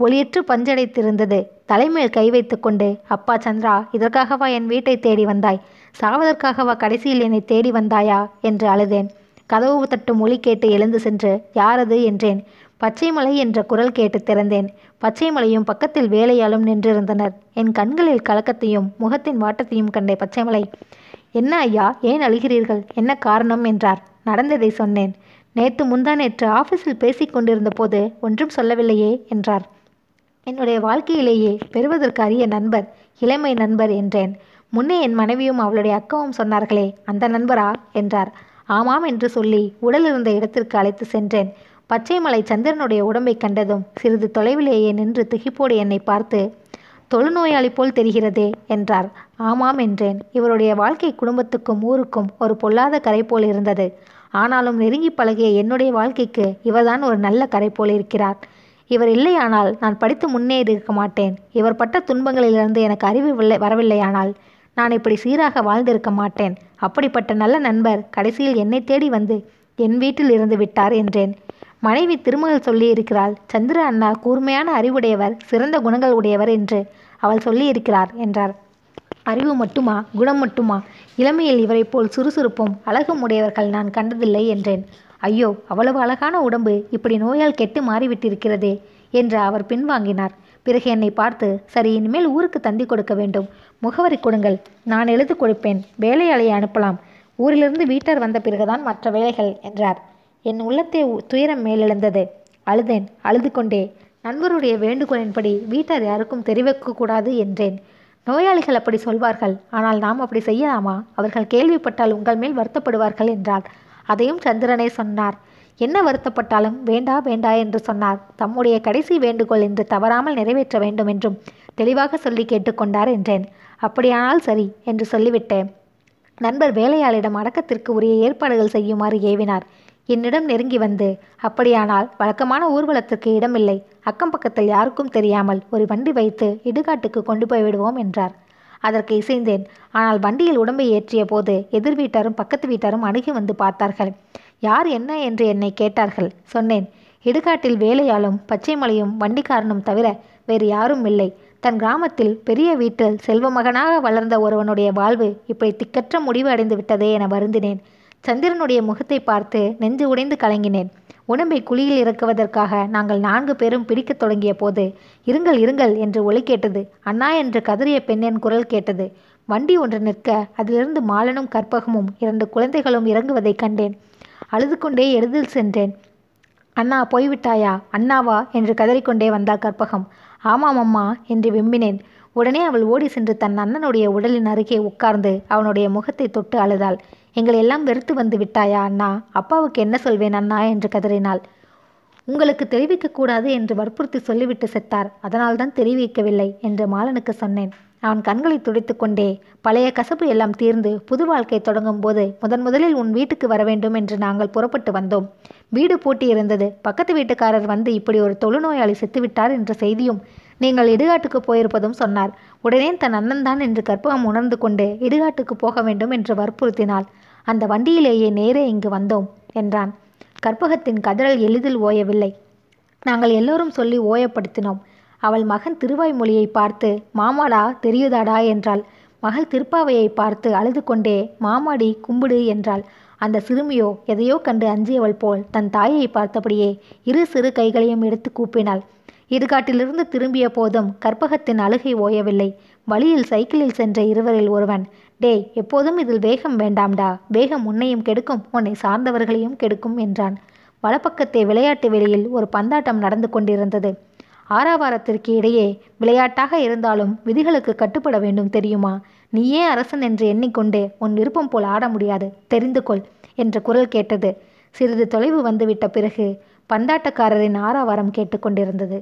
ஒளியற்று பஞ்சடைத்திருந்தது தலைமேல் கை வைத்துக்கொண்டு அப்பா சந்திரா இதற்காகவா என் வீட்டை தேடி வந்தாய்? சாவதற்காகவா கடைசியில் என்னை தேடி வந்தாயா? என்று அழுதேன். கதவு தட்டும் ஒலி கேட்டு எழுந்து சென்று யாரது? என்றேன். பச்சைமலை என்ற குரல் கேட்டு திறந்தேன். பச்சைமலையும் பக்கத்தில் வேலையாலும் நின்றிருந்தனர். என் கண்களில் கலக்கத்தையும் முகத்தின் வாட்டத்தையும் கண்ட பச்சைமலை என்ன ஐயா ஏன் அழுகிறீர்கள்? என்ன காரணம்? என்றார். நடந்ததை சொன்னேன். நேற்று முந்தா நேற்று ஆஃபீஸில் பேசிக் போது ஒன்றும் சொல்லவில்லையே என்றார். என்னுடைய வாழ்க்கையிலேயே பெறுவதற்கு அரிய நண்பர் இளமை நண்பர் என்றேன். முன்னே என் மனைவியும் அவளுடைய அக்காவும் சொன்னார்களே அந்த நண்பரா என்றார். ஆமாம் என்று சொல்லி உடல் இருந்த இடத்திற்கு அழைத்து சென்றேன். பச்சைமலை சந்திரனுடைய உடம்பை கண்டதும் சிறிது தொலைவிலேயே நின்று திகிப்போடு என்னை பார்த்து தொழுநோயாளி போல் தெரிகிறதே என்றார். ஆமாம் என்றேன். இவருடைய வாழ்க்கை குடும்பத்துக்கும் ஊருக்கும் ஒரு பொல்லாத கரை போல் இருந்தது. ஆனாலும் நெருங்கி பழகிய என்னுடைய வாழ்க்கைக்கு இவர்தான் ஒரு நல்ல கரை போல் இருக்கிறார். இவர் இல்லையானால் நான் படித்து முன்னேறி இருக்க மாட்டேன். இவர் பட்ட துன்பங்களிலிருந்து எனக்கு அறிவு வரவில்லையானால் நான் இப்படி சீராக வாழ்ந்திருக்க மாட்டேன். அப்படிப்பட்ட நல்ல நண்பர் கடைசியில் என்னை தேடி வந்து என் வீட்டில் இருந்து விட்டார் என்றேன். மனைவி திருமகள் சொல்லியிருக்கிறாள் சந்திர அண்ணா கூர்மையான அறிவுடையவர் சிறந்த குணங்கள் உடையவர் என்று அவள் சொல்லியிருக்கிறார் என்றார். அறிவு மட்டுமா குணம் மட்டுமா? இளமையில் இவரைப் போல் சுறுசுறுப்பும் அழகும் உடையவர்கள் நான் கண்டதில்லை என்றேன். ஐயோ அவ்வளவு அழகான உடம்பு இப்படி நோயால் கெட்டு மாறிவிட்டிருக்கிறதே என்று அவர் பின்வாங்கினார். பிறகு என்னை பார்த்து சரி இனிமேல் ஊருக்கு தந்தி கொடுக்க வேண்டும். முகவரி கொடுங்கள். நான் எழுதி கொடுப்பேன். வேலையாளையை அனுப்பலாம். ஊரிலிருந்து வீட்டார் வந்த பிறகுதான் மற்ற வேலைகள் என்றார். என் உள்ளத்தை உ- துயரம் மேலெழுந்தது. அழுதேன். அழுது கொண்டே. நண்பருடைய வேண்டுகோளின்படி வீட்டார் யாருக்கும் தெரிவிக்கக்கூடாது என்றேன். நோயாளிகள் அப்படி சொல்வார்கள். ஆனால் நாம் அப்படி செய்யலாமா? அவர்கள் கேள்விப்பட்டால் உங்கள் மேல் வருத்தப்படுவார்கள் என்றார் அதையும் சந்திரனே சொன்னார். என்ன வருத்தப்பட்டாலும் வேண்டா வேண்டா என்று சொன்னார். தம்முடைய கடைசி வேண்டுகோள் என்று தவறாமல் நிறைவேற்ற வேண்டும் என்றும் தெளிவாக சொல்லி கேட்டுக்கொண்டார் என்றேன். அப்படியானால் சரி என்று சொல்லிவிட்டேன். நண்பர் வேலையாளிடம் அடக்கத்திற்கு உரிய ஏற்பாடுகள் செய்யுமாறு ஏவினார். என்னிடம் நெருங்கி வந்து அப்படியானால் வழக்கமான ஊர்வலத்திற்கு இடமில்லை. அக்கம் பக்கத்தில் யாருக்கும் தெரியாமல் ஒரு வண்டி வைத்து இடுகாட்டுக்கு கொண்டு போய்விடுவோம் என்றார். அதற்கு இசைந்தேன். ஆனால் வண்டியில் உடம்பை ஏற்றிய போது எதிர் வீட்டாரும் பக்கத்து வீட்டாரும் அணுகி வந்து பார்த்தார்கள். யார் என்ன என்று என்னை கேட்டார்கள். சொன்னேன் இடுகாட்டில் வேலையாலும் பச்சை மலையும் வண்டிக்காரனும் தவிர வேறு யாரும் இல்லை. தன் கிராமத்தில் பெரிய வீட்டில் செல்வமகனாக வளர்ந்த ஒருவனுடைய வாழ்வு இப்படி திக்கற்ற முடிவு அடைந்து விட்டதே என வருந்தினேன். சந்திரனுடைய முகத்தை பார்த்து நெஞ்சு உடைந்து கலங்கினேன். உடம்பை குழியில் இறக்குவதற்காக நாங்கள் நான்கு பேரும் பிடிக்கத் தொடங்கிய போது இருங்கள் இருங்கள் என்று ஒலி கேட்டது. அண்ணா என்று கதறிய பெண்ணின் குரல் கேட்டது. வண்டி ஒன்று நிற்க அதிலிருந்து மாலனும் கற்பகமும் இரண்டு குழந்தைகளும் இறங்குவதைக் கண்டேன். அழுது கொண்டே எளிதில் சென்றேன். அண்ணா போய்விட்டாயா? அண்ணாவா? என்று கதறிக்கொண்டே வந்தாள் கற்பகம். ஆமாம் அம்மா என்று விம்மினேன். உடனே அவள் ஓடி சென்று தன் அண்ணனுடைய உடலின் அருகே உட்கார்ந்து அவனுடைய முகத்தை தொட்டு அழுதாள். எங்களை எல்லாம் வெறுத்து வந்து விட்டாயா அண்ணா? அப்பாவுக்கு என்ன சொல்வேன் அண்ணா? என்று கதறினாள். உங்களுக்கு தெரிவிக்கக்கூடாது என்று வற்புறுத்தி சொல்லிவிட்டு செத்தார். அதனால்தான் தெரிவிக்கவில்லை என்று மாலனுக்கு சொன்னேன். அவன் கண்களை துடைத்து கொண்டே பழைய கசப்பு எல்லாம் தீர்ந்து புது வாழ்க்கை தொடங்கும் போது முதன் முதலில் உன் வீட்டுக்கு வர வேண்டும் என்று நாங்கள் புறப்பட்டு வந்தோம். வீடு பூட்டி இருந்தது. பக்கத்து வீட்டுக்காரர் வந்து இப்படி ஒரு தொழுநோயாளி செத்துவிட்டார் என்ற செய்தியும் நீங்கள் இடுகாட்டுக்கு போயிருப்பதும் சொன்னார். உடனே தன் அண்ணன்தான் என்று கற்பகம் உணர்ந்து கொண்டு இடுகாட்டுக்கு போக வேண்டும் என்று வற்புறுத்தினாள். அந்த வண்டியிலேயே நேரே இங்கு வந்தோம் என்றான். கற்பகத்தின் கதறல் எளிதில் ஓயவில்லை. நாங்கள் எல்லோரும் சொல்லி ஓயப்படுத்தினோம். அவள் மகன் திருவாய்மொழியை பார்த்து மாமாடா தெரியுதாடா? என்றாள். மகள் திருப்பாவையை பார்த்து அழுது கொண்டே மாமாடி கும்பிடு என்றாள். அந்த சிறுமியோ எதையோ கண்டு அஞ்சியவள் போல் தன் தாயை பார்த்தபடியே இரு சிறு கைகளையும் எடுத்து கூப்பினாள். இடுகாட்டிலிருந்து திரும்பிய போதும் கற்பகத்தின் அழுகை ஓயவில்லை. வழியில் சைக்கிளில் சென்ற இருவரில் ஒருவன் டேய் எப்போதும் இதில் வேகம் வேண்டாம்டா. வேகம் உன்னையும் கெடுக்கும் உன்னை சார்ந்தவர்களையும் கெடுக்கும் என்றான். வலப்பக்கத்தே விளையாட்டு வெளியில் ஒரு பந்தாட்டம் நடந்து கொண்டிருந்தது. ஆறாவாரத்திற்கு இடையே விளையாட்டாக இருந்தாலும் விதிகளுக்கு கட்டுப்பட வேண்டும் தெரியுமா? நீயே அரசன் என்று எண்ணிக்கொண்டு உன் விருப்பம் போல் ஆட முடியாது. தெரிந்து கொள் என்ற குரல் கேட்டது. சிறிது தொலைவு வந்துவிட்ட பிறகு பந்தாட்டக்காரரின் ஆறாவாரம் கேட்டுக்கொண்டிருந்தது.